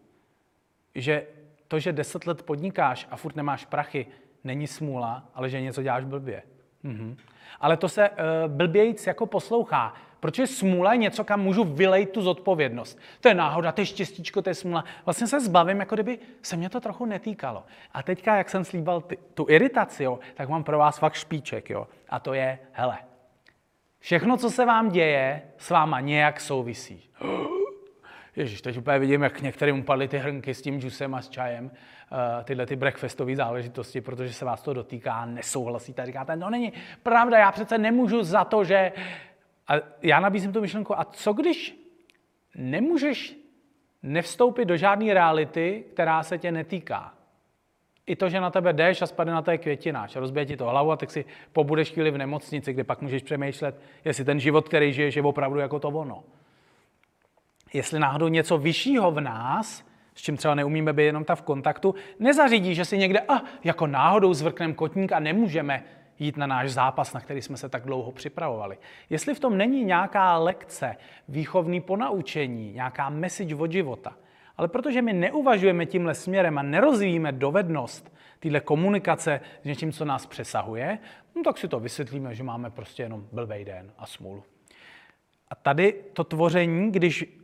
Že to, že deset let podnikáš a furt nemáš prachy, není smůla, ale že něco děláš blbě. Mhm. Ale to se uh, blbějíc jako poslouchá, protože smůla je něco, kam můžu vylejt tu zodpovědnost. To je náhoda, to je štěstíčko, to je smůla. Vlastně se zbavím, jako kdyby se mě to trochu netýkalo. A teďka, jak jsem slíbal ty, tu iritaci, jo, tak mám pro vás fakt špíček. Jo. A to je, hele, všechno, co se vám děje, s váma nějak souvisí. Ježíš, teď úplně vidím, jak některým upadly ty hrnky s tím džusem a s čajem, uh, tyhle ty breakfastové záležitosti, protože se vás to dotýká, nesouhlasíte a říkáte, no není pravda, já přece nemůžu za to, že... A já nabízím tu myšlenku, a co když nemůžeš nevstoupit do žádné reality, která se tě netýká? I to, že na tebe jdeš a spadne na té květináč, rozbije ti to hlavu a tak si pobudeš chvíli v nemocnici, kde pak můžeš přemýšlet, jestli ten život, který žiješ, je opravdu jako to ono jestli náhodou něco vyššího v nás, s čím třeba neumíme být jenom ta v kontaktu, nezařídí, že si někde ah, jako náhodou zvrknem kotník a nemůžeme jít na náš zápas, na který jsme se tak dlouho připravovali. Jestli v tom není nějaká lekce, výchovný ponaučení, nějaká message od života, ale protože my neuvažujeme tímhle směrem a nerozvíjíme dovednost téhle komunikace s něčím, co nás přesahuje, no tak si to vysvětlíme, že máme prostě jenom blbej den a smůlu. A tady to tvoření, když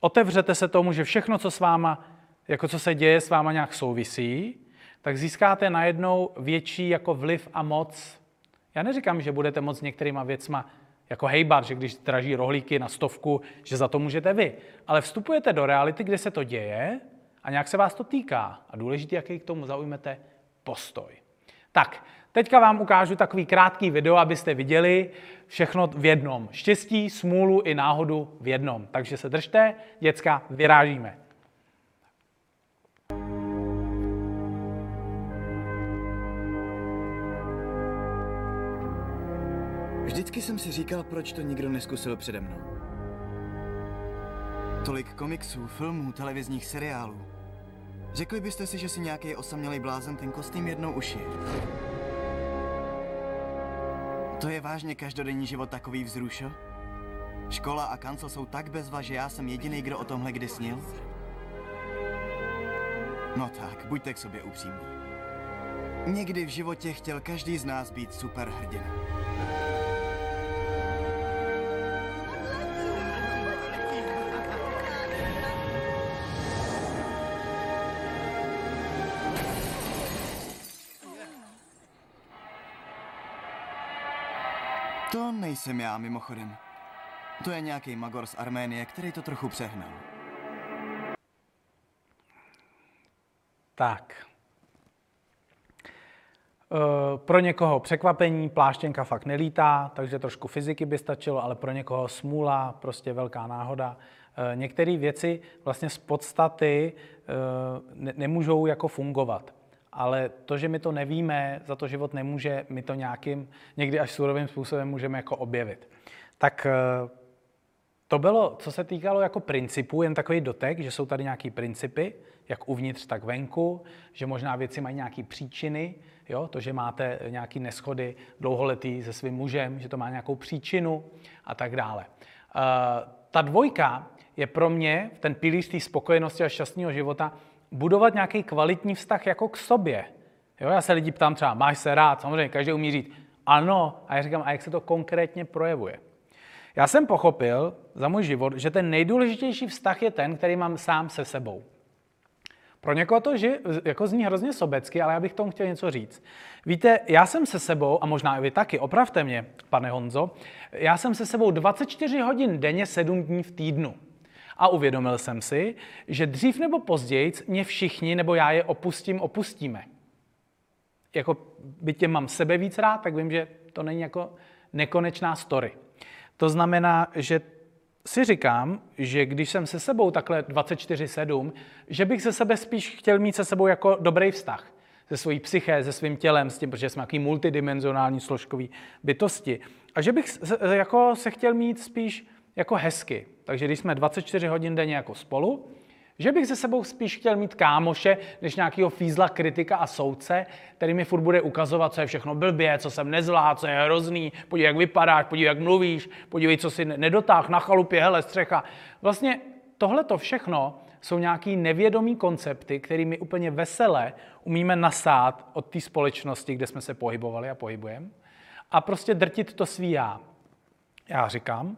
otevřete se tomu, že všechno, co s váma, jako co se děje, s váma nějak souvisí, tak získáte najednou větší jako vliv a moc. Já neříkám, že budete moc některýma věcma jako hejbat, že když draží rohlíky na stovku, že za to můžete vy. Ale vstupujete do reality, kde se to děje a nějak se vás to týká. A důležité, jaký k tomu zaujmete postoj. Tak, teďka vám ukážu takový krátký video, abyste viděli všechno v jednom. Štěstí, smůlu i náhodu v jednom. Takže se držte, děcka, vyrážíme. Vždycky jsem si říkal, proč to nikdo neskusil přede mnou. Tolik komiksů, filmů, televizních seriálů. Řekli byste si, že si nějaký osamělý blázen ten kostým jednou ušije. To je vážně každodenní život takový vzrušo? Škola a kancel jsou tak bezva, že já jsem jediný, kdo o tomhle kdy snil? No tak, buďte k sobě upřímní. Někdy v životě chtěl každý z nás být superhrdina. To nejsem já, mimochodem. To je nějaký magor z Arménie, který to trochu přehnal. Tak. E, Pro někoho překvapení, pláštěnka fakt nelítá, takže trošku fyziky by stačilo, ale pro někoho smůla, prostě velká náhoda. E, Některé věci vlastně z podstaty e, ne- nemůžou jako fungovat. Ale to, že my to nevíme, za to život nemůže, my to nějakým, někdy až surovým způsobem můžeme jako objevit. Tak e, to bylo, co se týkalo jako principů, jen takový dotek, že jsou tady nějaký principy, jak uvnitř, tak venku, že možná věci mají nějaké příčiny, jo? to, že máte nějaké neschody dlouholetý se svým mužem, že to má nějakou příčinu a tak dále. Uh, ta dvojka je pro mě, ten pilíř té spokojenosti a šťastného života, budovat nějaký kvalitní vztah jako k sobě. Jo? Já se lidi ptám třeba, máš se rád? Samozřejmě, každý umí říct ano, a já říkám, a jak se to konkrétně projevuje? Já jsem pochopil za můj život, že ten nejdůležitější vztah je ten, který mám sám se sebou. Pro někoho to ži, jako zní hrozně sobecky, ale já bych tomu chtěl něco říct. Víte, já jsem se sebou, a možná i vy taky, opravte mě, pane Honzo, já jsem se sebou 24 hodin denně, 7 dní v týdnu. A uvědomil jsem si, že dřív nebo později mě všichni, nebo já je opustím, opustíme. Jako byť tě mám sebe víc rád, tak vím, že to není jako nekonečná story. To znamená, že si říkám, že když jsem se sebou takhle 24-7, že bych se sebe spíš chtěl mít se sebou jako dobrý vztah. Se svojí psyché, se svým tělem, s tím, protože jsme nějaký multidimenzionální složkový bytosti. A že bych se, jako se chtěl mít spíš jako hezky. Takže když jsme 24 hodin denně jako spolu, že bych se sebou spíš chtěl mít kámoše, než nějakého fízla, kritika a soudce, který mi furt bude ukazovat, co je všechno blbě, co jsem nezvládl, co je hrozný, podívej, jak vypadáš, podívej, jak mluvíš, podívej, co si nedotáh na chalupě, hele, střecha. Vlastně tohle to všechno jsou nějaký nevědomý koncepty, kterými úplně vesele umíme nasát od té společnosti, kde jsme se pohybovali a pohybujeme, a prostě drtit to svý já. Já říkám,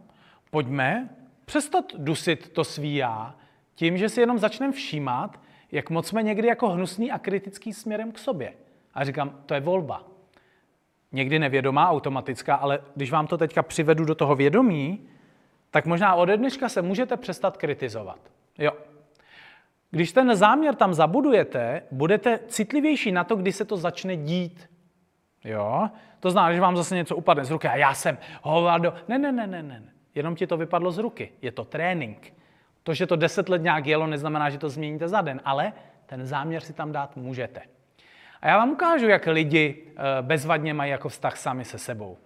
pojďme přestat dusit to svý já tím, že si jenom začneme všímat, jak moc jsme někdy jako hnusný a kritický směrem k sobě. A říkám, to je volba. Někdy nevědomá, automatická, ale když vám to teďka přivedu do toho vědomí, tak možná ode dneška se můžete přestat kritizovat. Jo. Když ten záměr tam zabudujete, budete citlivější na to, kdy se to začne dít. Jo? To znamená, že vám zase něco upadne z ruky a já jsem hovado. Ne, ne, ne, ne, ne. Jenom ti to vypadlo z ruky. Je to trénink. To, že to deset let nějak jelo, neznamená, že to změníte za den, ale ten záměr si tam dát můžete. A já vám ukážu, jak lidi eh, bezvadně mají jako vztah sami se sebou.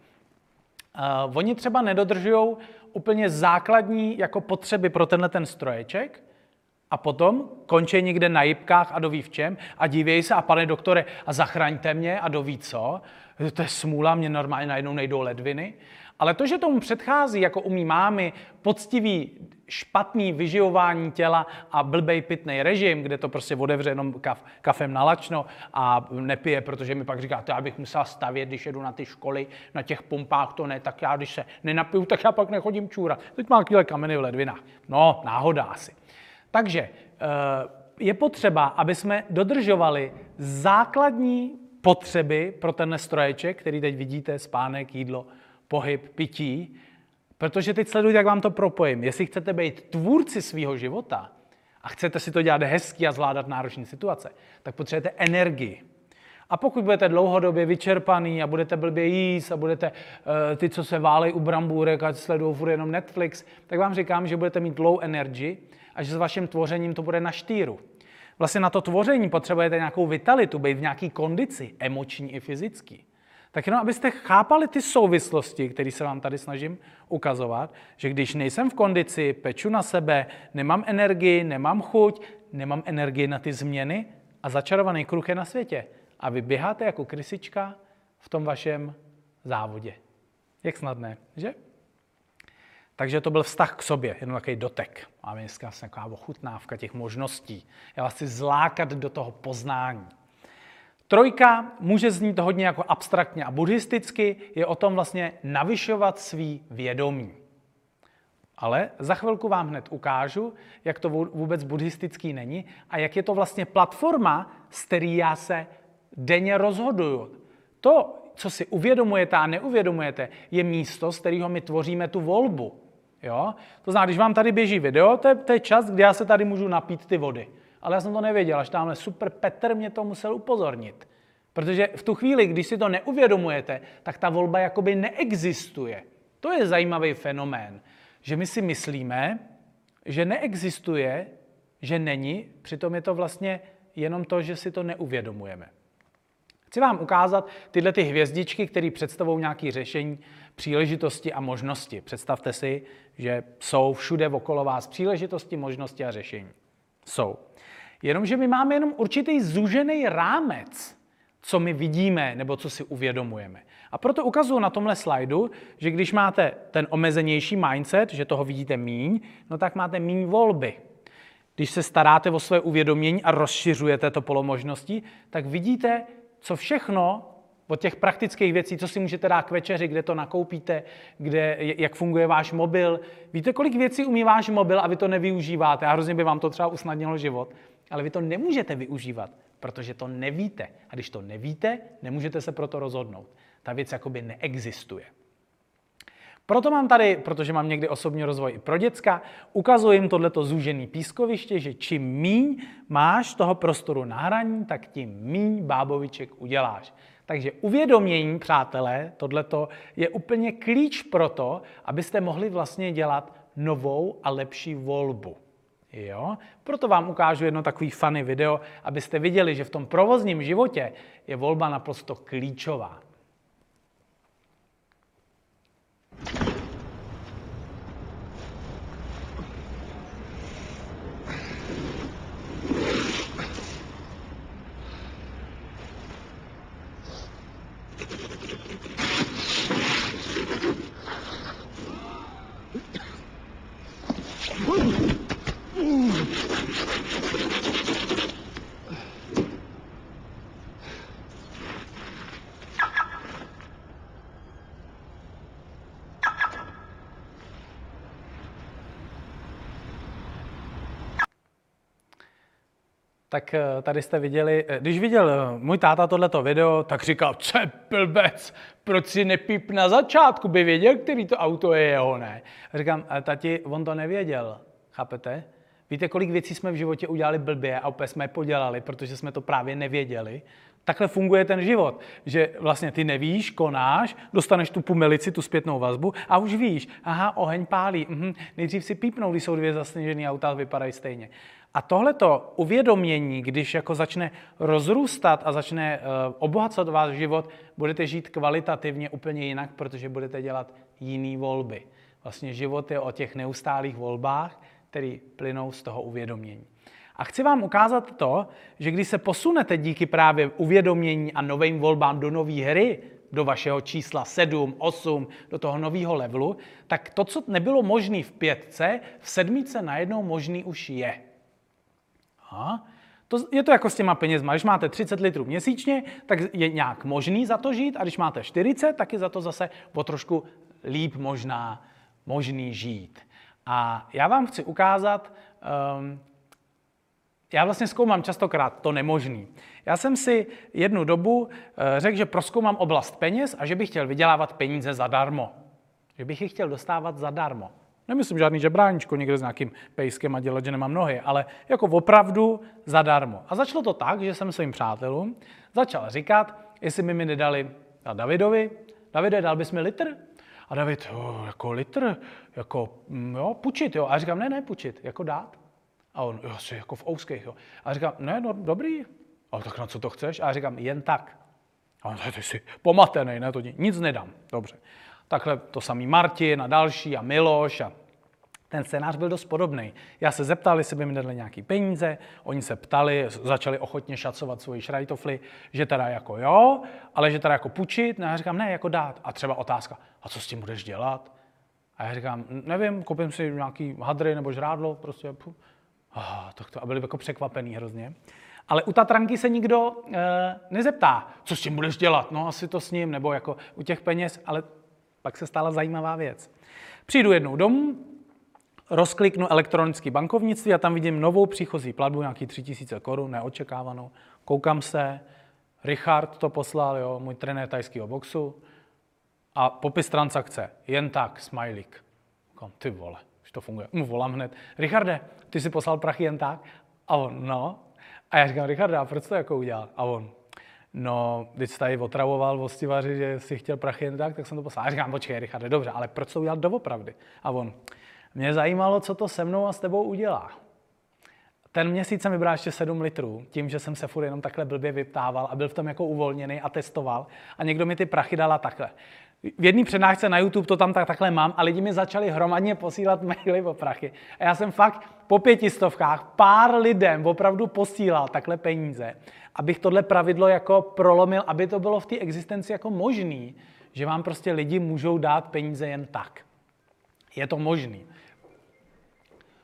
Uh, oni třeba nedodržují úplně základní jako potřeby pro tenhle ten stroječek a potom končí někde na jibkách a doví v čem a divějí se a pane doktore a zachraňte mě a doví co. To je smůla, mě normálně najednou nejdou ledviny. Ale to, že tomu předchází, jako umí mámy, poctivý špatný vyživování těla a blbej pitný režim, kde to prostě odevře jenom kaf, kafem nalačno a nepije, protože mi pak říká, to já bych musela stavět, když jedu na ty školy, na těch pumpách to ne, tak já když se nenapiju, tak já pak nechodím čůrat. Teď má takové kameny v ledvinách. No, náhoda asi. Takže eh, je potřeba, aby jsme dodržovali základní potřeby pro ten stroječek, který teď vidíte, spánek, jídlo, pohyb, pití, protože teď sledujte, jak vám to propojím. Jestli chcete být tvůrci svého života a chcete si to dělat hezky a zvládat náročné situace, tak potřebujete energii. A pokud budete dlouhodobě vyčerpaný a budete blbě jíst a budete uh, ty, co se válej u brambůrek a sledují furt jenom Netflix, tak vám říkám, že budete mít low energy a že s vaším tvořením to bude na štíru. Vlastně na to tvoření potřebujete nějakou vitalitu, být v nějaké kondici, emoční i fyzický. Tak jenom, abyste chápali ty souvislosti, které se vám tady snažím ukazovat, že když nejsem v kondici, peču na sebe, nemám energii, nemám chuť, nemám energii na ty změny a začarovaný kruh je na světě. A vy běháte jako krysička v tom vašem závodě. Jak snadné, že? Takže to byl vztah k sobě, jenom takový dotek. Máme dneska taková ochutnávka těch možností. Já vás chci zlákat do toho poznání. Trojka může znít hodně jako abstraktně a buddhisticky, je o tom vlastně navyšovat svý vědomí. Ale za chvilku vám hned ukážu, jak to vůbec buddhistický není a jak je to vlastně platforma, z který já se denně rozhoduju. To, co si uvědomujete a neuvědomujete, je místo, z kterého my tvoříme tu volbu. Jo? To znamená, když vám tady běží video, to je, to je čas, kdy já se tady můžu napít ty vody. Ale já jsem to nevěděl, až tamhle super Petr mě to musel upozornit. Protože v tu chvíli, když si to neuvědomujete, tak ta volba jakoby neexistuje. To je zajímavý fenomén, že my si myslíme, že neexistuje, že není, přitom je to vlastně jenom to, že si to neuvědomujeme. Chci vám ukázat tyhle ty hvězdičky, které představují nějaké řešení, příležitosti a možnosti. Představte si, že jsou všude okolo vás příležitosti, možnosti a řešení. Jsou. Jenomže my máme jenom určitý zúžený rámec, co my vidíme nebo co si uvědomujeme. A proto ukazuju na tomhle slajdu, že když máte ten omezenější mindset, že toho vidíte míň, no tak máte míň volby. Když se staráte o své uvědomění a rozšiřujete to polo možností, tak vidíte, co všechno Od těch praktických věcí, co si můžete dát k večeři, kde to nakoupíte, kde, jak funguje váš mobil. Víte, kolik věcí umí váš mobil a vy to nevyužíváte a hrozně by vám to třeba usnadnilo život. Ale vy to nemůžete využívat, protože to nevíte. A když to nevíte, nemůžete se proto rozhodnout. Ta věc jakoby neexistuje. Proto mám tady, protože mám někdy osobní rozvoj i pro děcka, ukazuji jim tohleto zúžený pískoviště, že čím míň máš toho prostoru na hraní, tak tím míň báboviček uděláš. Takže uvědomění, přátelé, tohleto je úplně klíč pro to, abyste mohli vlastně dělat novou a lepší volbu. Jo? Proto vám ukážu jedno takový funny video, abyste viděli, že v tom provozním životě je volba naprosto klíčová. Tak eh, tady jste viděli, eh, když viděl eh, můj táta tohleto video, tak říkal, co blbec, proč si nepíp na začátku, by věděl, který to auto je jeho, ne? A říkám, "Ale tati, on to nevěděl, chápete? Víte, kolik věcí jsme v životě udělali blbě a opět jsme je podělali, protože jsme to právě nevěděli. Takhle funguje ten život, že vlastně ty nevíš, konáš, dostaneš tu pumelici, tu zpětnou vazbu a už víš, aha, oheň pálí, mhm, nejdřív si pípnou, když jsou dvě zasněžené auta, vypadají stejně. A tohleto uvědomění, když jako začne rozrůstat a začne uh, obohacovat váš život, budete žít kvalitativně úplně jinak, protože budete dělat jiné volby. Vlastně život je o těch neustálých volbách, které plynou z toho uvědomění. A chci vám ukázat to, že když se posunete díky právě uvědomění a novým volbám do nové hry, do vašeho čísla 7, 8, do toho nového levelu, tak to, co nebylo možné v pětce, v sedmice najednou možný už je. Aha. To, je to jako s těma penězma. Když máte 30 litrů měsíčně, tak je nějak možný za to žít, a když máte 40, tak je za to zase o trošku líp možná možný žít. A já vám chci ukázat, um, já vlastně zkoumám častokrát to nemožný. Já jsem si jednu dobu uh, řekl, že proskoumám oblast peněz a že bych chtěl vydělávat peníze zadarmo. Že bych je chtěl dostávat zadarmo. Nemyslím žádný žebráníčko někde s nějakým pejskem a dělat, že nemám nohy, ale jako opravdu zadarmo. A začalo to tak, že jsem svým přátelům začal říkat, jestli by mi nedali a Davidovi, Davide, dal bys mi litr? A David, jo, jako litr, jako, mm, jo, pučit, jo. A já říkám, ne, ne, pučit, jako dát. A on, jo, si jako v ouských, jo. A říkám, ne, no, dobrý. A tak na co to chceš? A říkám, jen tak. A on, ty jsi pomatený, ne, to ni- nic nedám. Dobře. Takhle to samý Martin a další a Miloš a ten scénář byl dost podobný. Já se zeptal, jestli by mi dali nějaký peníze, oni se ptali, začali ochotně šacovat svoji šrajtofly, že teda jako jo, ale že teda jako půjčit, no já říkám, ne, jako dát. A třeba otázka, a co s tím budeš dělat? A já říkám, nevím, koupím si nějaký hadry nebo žrádlo, prostě. Ah, tak to, a byli jako překvapený hrozně. Ale u Tatranky se nikdo e, nezeptá, co s tím budeš dělat, no asi to s ním, nebo jako u těch peněz, ale pak se stala zajímavá věc. Přijdu jednou domů, rozkliknu elektronické bankovnictví a tam vidím novou příchozí platbu, nějaký 3000 korun, neočekávanou. Koukám se, Richard to poslal, jo, můj trenér tajského boxu, a popis transakce, jen tak, smajlík. Ty vole, to funguje. Mu volám hned, Richarde, ty si poslal prachy jen tak? A on, no. A já říkám, Richarde, a proč to jako udělal? A on, no, když jsi tady otravoval vostivaři, že si chtěl prachy jen tak, tak jsem to poslal. A říkám, počkej, Richarde, dobře, ale proč to udělal doopravdy? A on, mě zajímalo, co to se mnou a s tebou udělá. Ten měsíc jsem vybral ještě 7 litrů, tím, že jsem se furt jenom takhle blbě vyptával a byl v tom jako uvolněný a testoval. A někdo mi ty prachy dala takhle. V jedné přednášce na YouTube to tam tak, takhle mám a lidi mi začali hromadně posílat maily o prachy. A já jsem fakt po pětistovkách pár lidem opravdu posílal takhle peníze, abych tohle pravidlo jako prolomil, aby to bylo v té existenci jako možný, že vám prostě lidi můžou dát peníze jen tak. Je to možný.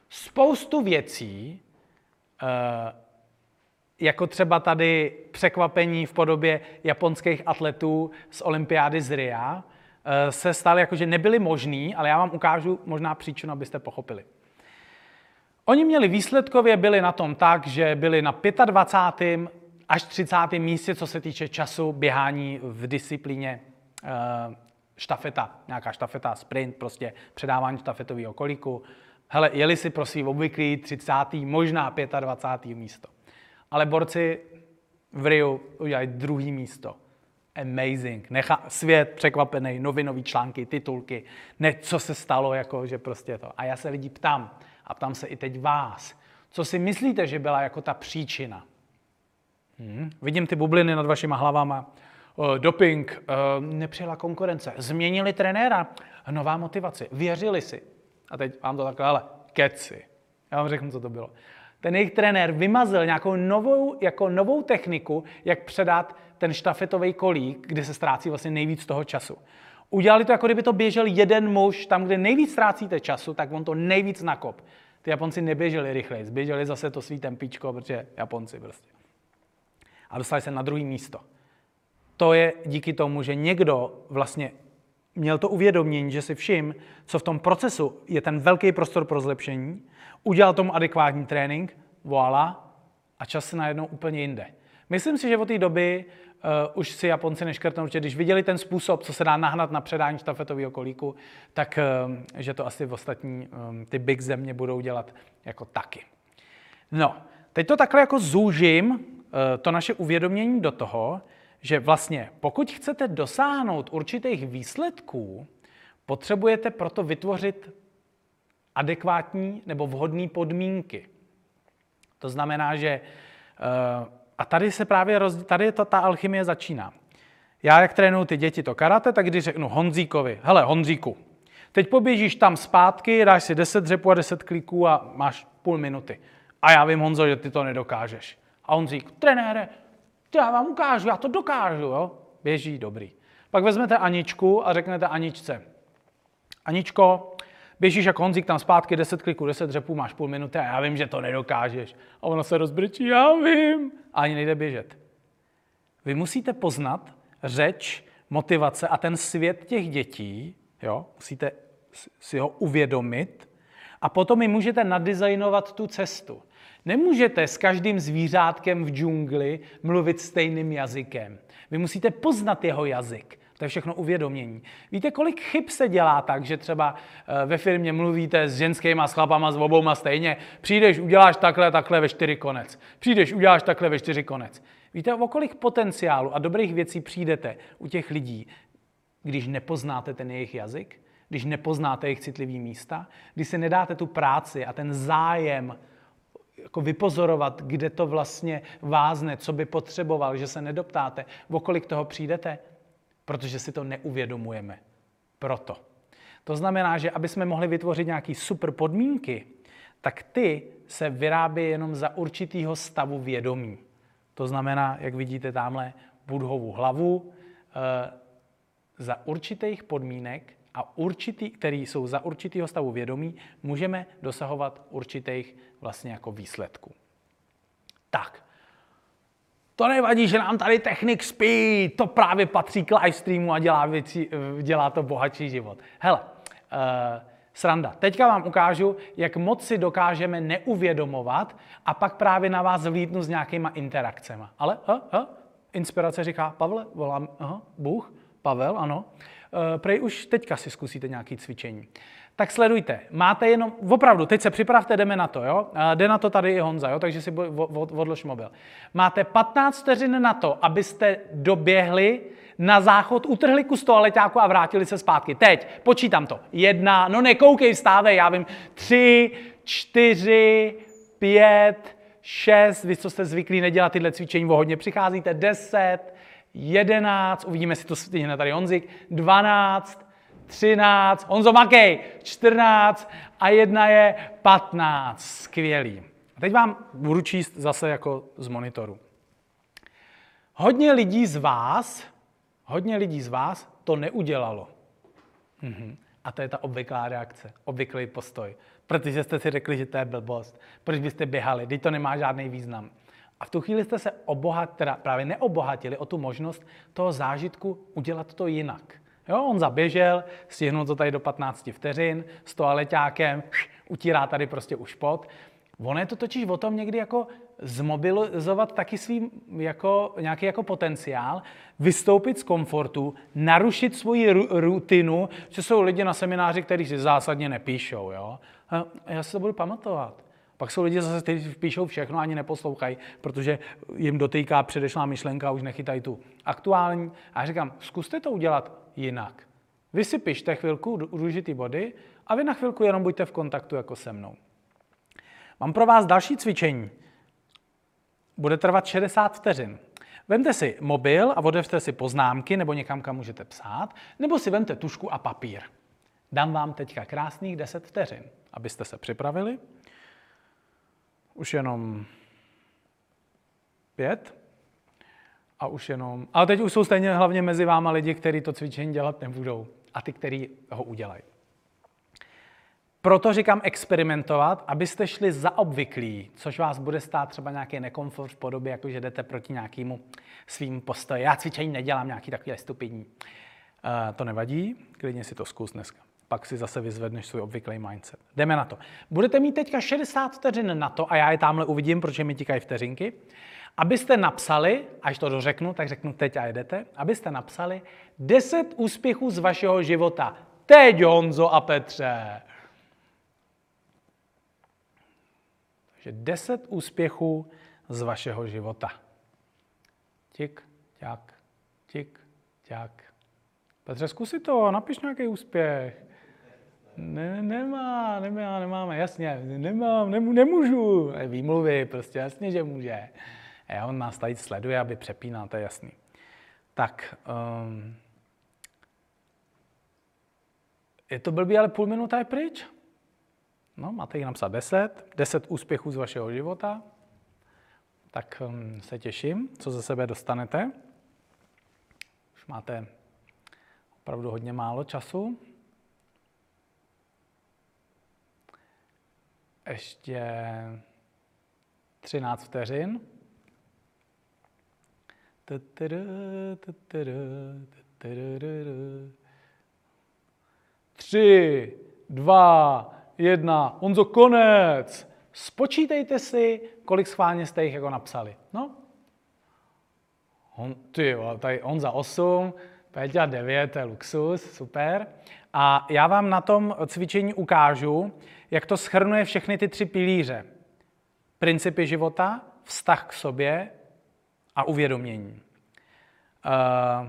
Spoustu věcí, eh, jako třeba tady překvapení v podobě japonských atletů z olympiády z Ria, se staly jako, že nebyly možný, ale já vám ukážu možná příčinu, abyste pochopili. Oni měli výsledkově, byli na tom tak, že byli na 25. až 30. místě, co se týče času běhání v disciplíně eh, štafeta, nějaká štafeta, sprint, prostě předávání štafetového kolíku. Hele, jeli si pro svý obvyklý 30. možná 25. místo. Ale borci v Riu udělali druhý místo. Amazing. Necha, svět překvapený, novinový články, titulky, ne, co se stalo, jako, že prostě to. A já se lidí ptám, a ptám se i teď vás, co si myslíte, že byla jako ta příčina? Hmm. Vidím ty bubliny nad vašima hlavama. Uh, doping, uh, nepřijela konkurence, změnili trenéra, nová motivace, věřili si. A teď vám to takhle, ale keci. Já vám řeknu, co to bylo. Ten jejich trenér vymazil nějakou novou, jako novou techniku, jak předat ten štafetový kolík, kde se ztrácí vlastně nejvíc toho času. Udělali to, jako kdyby to běžel jeden muž, tam, kde nejvíc ztrácíte času, tak on to nejvíc nakop. Ty Japonci neběželi rychleji, běželi zase to svý tempíčko, protože Japonci prostě. A dostali se na druhé místo. To je díky tomu, že někdo vlastně měl to uvědomění, že si všim, co v tom procesu je ten velký prostor pro zlepšení, udělal tomu adekvátní trénink, voilà, a čas se najednou úplně jinde. Myslím si, že od té doby už si Japonci neškrtnou, že když viděli ten způsob, co se dá nahnat na předání štafetového kolíku, tak uh, že to asi v ostatní um, ty big země budou dělat jako taky. No, teď to takhle jako zúžím, uh, to naše uvědomění do toho, že vlastně pokud chcete dosáhnout určitých výsledků, potřebujete proto vytvořit adekvátní nebo vhodné podmínky. To znamená, že eh, a tady se právě roz, tady to, ta alchymie začíná. Já, jak trénuju ty děti to karate, tak když řeknu Honzíkovi, hele Honzíku, teď poběžíš tam zpátky, dáš si 10 dřepů a 10 kliků a máš půl minuty. A já vím, Honzo, že ty to nedokážeš. A Honzík, trenére, já vám ukážu, já to dokážu, jo? Běží, dobrý. Pak vezmete Aničku a řeknete Aničce, Aničko, běžíš jako Honzík tam zpátky, 10 kliků, 10 dřepů, máš půl minuty a já vím, že to nedokážeš. A ona se rozbrečí, já vím. A ani nejde běžet. Vy musíte poznat řeč, motivace a ten svět těch dětí, jo, musíte si ho uvědomit a potom mi můžete nadizajnovat tu cestu. Nemůžete s každým zvířátkem v džungli mluvit stejným jazykem. Vy musíte poznat jeho jazyk. To je všechno uvědomění. Víte, kolik chyb se dělá tak, že třeba eh, ve firmě mluvíte s ženskýma, s chlapama, s obouma stejně. Přijdeš, uděláš takhle, takhle ve čtyři konec. Přijdeš, uděláš takhle ve čtyři konec. Víte, o kolik potenciálu a dobrých věcí přijdete u těch lidí, když nepoznáte ten jejich jazyk, když nepoznáte jejich citlivý místa, když si nedáte tu práci a ten zájem jako vypozorovat, kde to vlastně vázne, co by potřeboval, že se nedoptáte, o kolik toho přijdete, protože si to neuvědomujeme. Proto. To znamená, že aby jsme mohli vytvořit nějaké super podmínky, tak ty se vyrábí jenom za určitýho stavu vědomí. To znamená, jak vidíte tamhle, budhovu hlavu, e, za určitých podmínek a určitý, který jsou za určitého stavu vědomí, můžeme dosahovat určitých vlastně jako výsledků. Tak, to nevadí, že nám tady technik spí, to právě patří k live streamu a dělá, věci, dělá to bohatší život. Hele, uh, sranda. Teďka vám ukážu, jak moc si dokážeme neuvědomovat a pak právě na vás vlítnu s nějakýma interakcemi. Ale, uh, uh, inspirace říká, Pavle, volám, uh, Bůh, Pavel, ano. Uh, prej už teďka si zkusíte nějaké cvičení. Tak sledujte, máte jenom, opravdu, teď se připravte, jdeme na to, jo? Jde na to tady i Honza, jo? takže si odlož mobil. Máte 15 vteřin na to, abyste doběhli na záchod, utrhli kus toaleťáku a vrátili se zpátky. Teď, počítám to. Jedna, no nekoukej, vstávej, já vím. Tři, čtyři, pět, šest, vy, co jste zvyklí nedělat tyhle cvičení, o hodně přicházíte, deset, 11, uvidíme si to stihne tady Honzik, 12, 13, Honzo Makej, 14 a jedna je 15. Skvělý. A teď vám budu číst zase jako z monitoru. Hodně lidí z vás, hodně lidí z vás to neudělalo. Mhm. A to je ta obvyklá reakce, obvyklý postoj. Protože jste si řekli, že to je blbost. Proč byste běhali? Teď to nemá žádný význam. A v tu chvíli jste se obohat, teda právě neobohatili o tu možnost toho zážitku udělat to jinak. Jo, on zaběžel, stihnul to tady do 15 vteřin, s toaleťákem, utírá tady prostě už pot. Ono je to totiž o tom někdy jako zmobilizovat taky svým jako, nějaký jako potenciál, vystoupit z komfortu, narušit svoji ru- rutinu, že jsou lidi na semináři, kteří si zásadně nepíšou. Jo? Já si to budu pamatovat. Pak jsou lidi zase, kteří píšou všechno ani neposlouchají, protože jim dotýká předešlá myšlenka a už nechytají tu aktuální. A já říkám, zkuste to udělat jinak. Vy si pište chvilku důležitý body a vy na chvilku jenom buďte v kontaktu jako se mnou. Mám pro vás další cvičení. Bude trvat 60 vteřin. Vemte si mobil a odevřte si poznámky nebo někam, kam můžete psát, nebo si vemte tušku a papír. Dám vám teďka krásných 10 vteřin, abyste se připravili. Už jenom pět. A už jenom... Ale teď už jsou stejně hlavně mezi váma lidi, kteří to cvičení dělat nebudou. A ty, kteří ho udělají. Proto říkám experimentovat, abyste šli za obvyklý, což vás bude stát třeba nějaký nekomfort v podobě, jako že jdete proti nějakému svým postoji. Já cvičení nedělám nějaký takový stupidní. Uh, to nevadí, klidně si to zkus dneska. Pak si zase vyzvedneš svůj obvyklý mindset. Jdeme na to. Budete mít teďka 60 vteřin na to, a já je tamhle uvidím, protože mi tikají vteřinky, abyste napsali, až to dořeknu, tak řeknu teď a jedete, abyste napsali 10 úspěchů z vašeho života. Teď, Honzo a Petře. Takže 10 úspěchů z vašeho života. Tik, ťak, tik, ťak. Petře, zkusi to, napiš nějaký úspěch. Ne, nemá, nemá, nemáme, jasně, nemám, nemů, nemůžu. Výmluvy, prostě jasně, že může. A on nás tady sleduje, aby přepínal, to je jasný. Tak, um, je to blbý, ale půl minuta je pryč. No, máte jich napsat 10, 10 úspěchů z vašeho života. Tak um, se těším, co ze sebe dostanete. Už máte opravdu hodně málo času. Ještě 13 vteřin. Tři, dva, jedna. Honzo, konec. Spočítejte si, kolik schválně jste jich jako napsali. No. Hon, ty jo, tady Honza 8, Péťa 9, to je luxus, super. A já vám na tom cvičení ukážu, jak to schrnuje všechny ty tři pilíře. Principy života, vztah k sobě a uvědomění. Uh,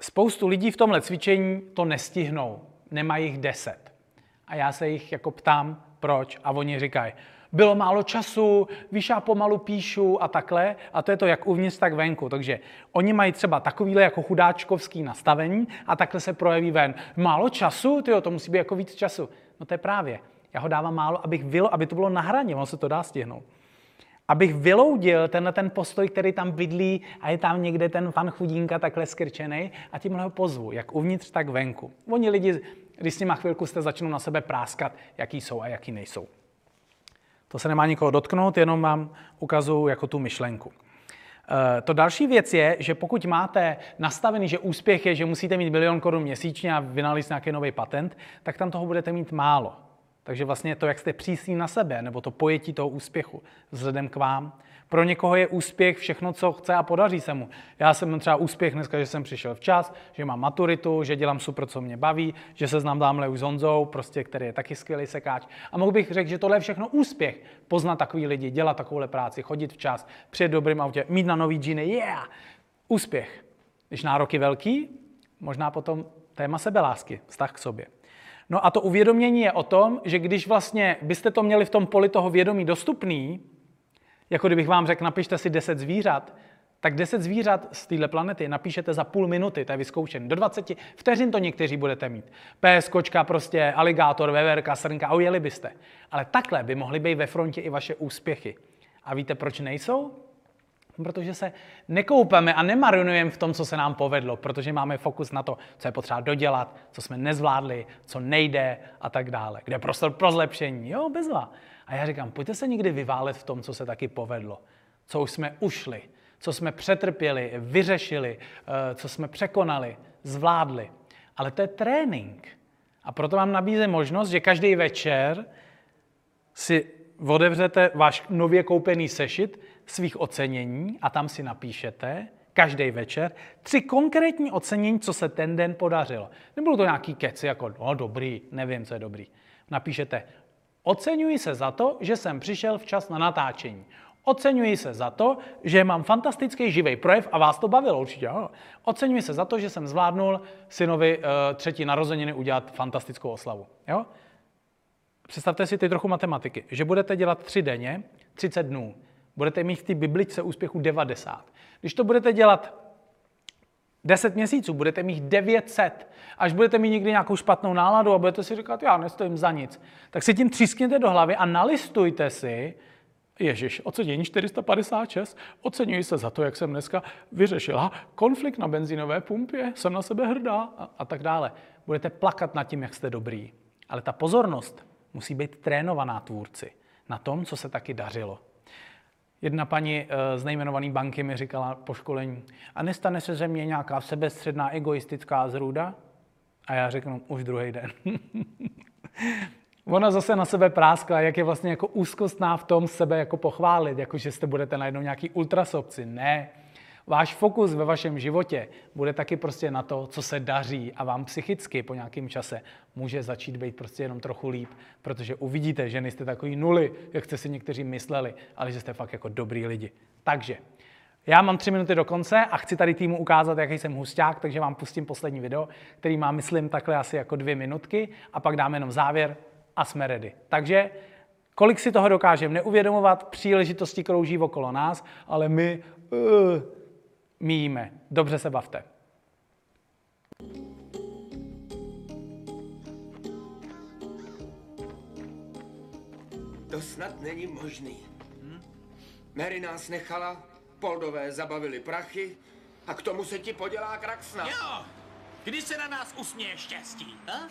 spoustu lidí v tomhle cvičení to nestihnou. Nemají jich deset. A já se jich jako ptám, proč. A oni říkají, bylo málo času, víš, já pomalu píšu a takhle. A to je to jak uvnitř, tak venku. Takže oni mají třeba takovýhle jako chudáčkovský nastavení a takhle se projeví ven. Málo času? Tyjo, to musí být jako víc času. No to je právě. Já ho dávám málo, abych vylo, aby to bylo na hraně, ono se to dá stihnout. Abych vyloudil tenhle ten postoj, který tam bydlí a je tam někde ten pan chudínka takhle skrčený a tímhle ho pozvu, jak uvnitř, tak venku. Oni lidi, když s nima chvilku jste začnou na sebe práskat, jaký jsou a jaký nejsou. To se nemá nikoho dotknout, jenom vám ukazuju jako tu myšlenku. Eh, to další věc je, že pokud máte nastavený, že úspěch je, že musíte mít milion korun měsíčně a vynalít nějaký nový patent, tak tam toho budete mít málo. Takže vlastně to, jak jste přísní na sebe, nebo to pojetí toho úspěchu vzhledem k vám. Pro někoho je úspěch všechno, co chce a podaří se mu. Já jsem třeba úspěch dneska, že jsem přišel včas, že mám maturitu, že dělám super, co mě baví, že se znám dámhle už s Honzou, prostě, který je taky skvělý sekáč. A mohl bych řekl, že tohle je všechno úspěch. Poznat takový lidi, dělat takovouhle práci, chodit včas, přijet dobrým autě, mít na nový džíny, yeah! Úspěch. Když nároky velký, možná potom téma sebelásky, vztah k sobě. No a to uvědomění je o tom, že když vlastně byste to měli v tom poli toho vědomí dostupný, jako kdybych vám řekl, napište si 10 zvířat, tak 10 zvířat z téhle planety napíšete za půl minuty, to je vyzkoušené. Do 20 vteřin to někteří budete mít. Pes, kočka, prostě aligátor, veverka, srnka a ujeli byste. Ale takhle by mohly být ve frontě i vaše úspěchy. A víte, proč nejsou? Protože se nekoupeme a nemarinujeme v tom, co se nám povedlo, protože máme fokus na to, co je potřeba dodělat, co jsme nezvládli, co nejde a tak dále. Kde je prostor pro zlepšení? Jo, bezva. A já říkám, pojďte se někdy vyválet v tom, co se taky povedlo. co už jsme ušli, co jsme přetrpěli, vyřešili, eh, co jsme překonali, zvládli. Ale to je trénink. A proto vám nabízím možnost, že každý večer si otevřete váš nově koupený sešit svých ocenění a tam si napíšete každý večer tři konkrétní ocenění, co se ten den podařilo. Nebudou to nějaký keci jako, no dobrý, nevím, co je dobrý. Napíšete, oceňuji se za to, že jsem přišel včas na natáčení. Oceňuji se za to, že mám fantastický živý projev a vás to bavilo určitě. Ano. Oceňuji se za to, že jsem zvládnul synovi uh, třetí narozeniny udělat fantastickou oslavu. Jo? Představte si ty trochu matematiky, že budete dělat tři denně, 30 dnů. Budete mít v té bibličce úspěchu 90. Když to budete dělat 10 měsíců, budete mít 900. Až budete mít někdy nějakou špatnou náladu a budete si říkat, já nestojím za nic, tak si tím třískněte do hlavy a nalistujte si, Ježíš, ocenění 456, oceňuji se za to, jak jsem dneska vyřešila konflikt na benzínové pumpě, jsem na sebe hrdá a, a tak dále. Budete plakat nad tím, jak jste dobrý. Ale ta pozornost musí být trénovaná tvůrci na tom, co se taky dařilo. Jedna paní eh, z nejmenované banky mi říkala po školení, a nestane se ze mě nějaká sebestředná egoistická zrůda? A já řeknu, už druhý den. Ona zase na sebe práskla, jak je vlastně jako úzkostná v tom sebe jako pochválit, jako že jste budete najednou nějaký ultrasobci. Ne. Váš fokus ve vašem životě bude taky prostě na to, co se daří a vám psychicky po nějakém čase může začít být prostě jenom trochu líp, protože uvidíte, že nejste takový nuly, jak jste si někteří mysleli, ale že jste fakt jako dobrý lidi. Takže já mám tři minuty do konce a chci tady týmu ukázat, jaký jsem husťák, takže vám pustím poslední video, který má, myslím, takhle asi jako dvě minutky a pak dáme jenom závěr a jsme ready. Takže kolik si toho dokážeme neuvědomovat, příležitosti krouží okolo nás, ale my uh, míjíme. Dobře se bavte. To snad není možný. Mary nás nechala, Poldové zabavili prachy a k tomu se ti podělá kraksna. Jo, kdy se na nás usměje štěstí, a?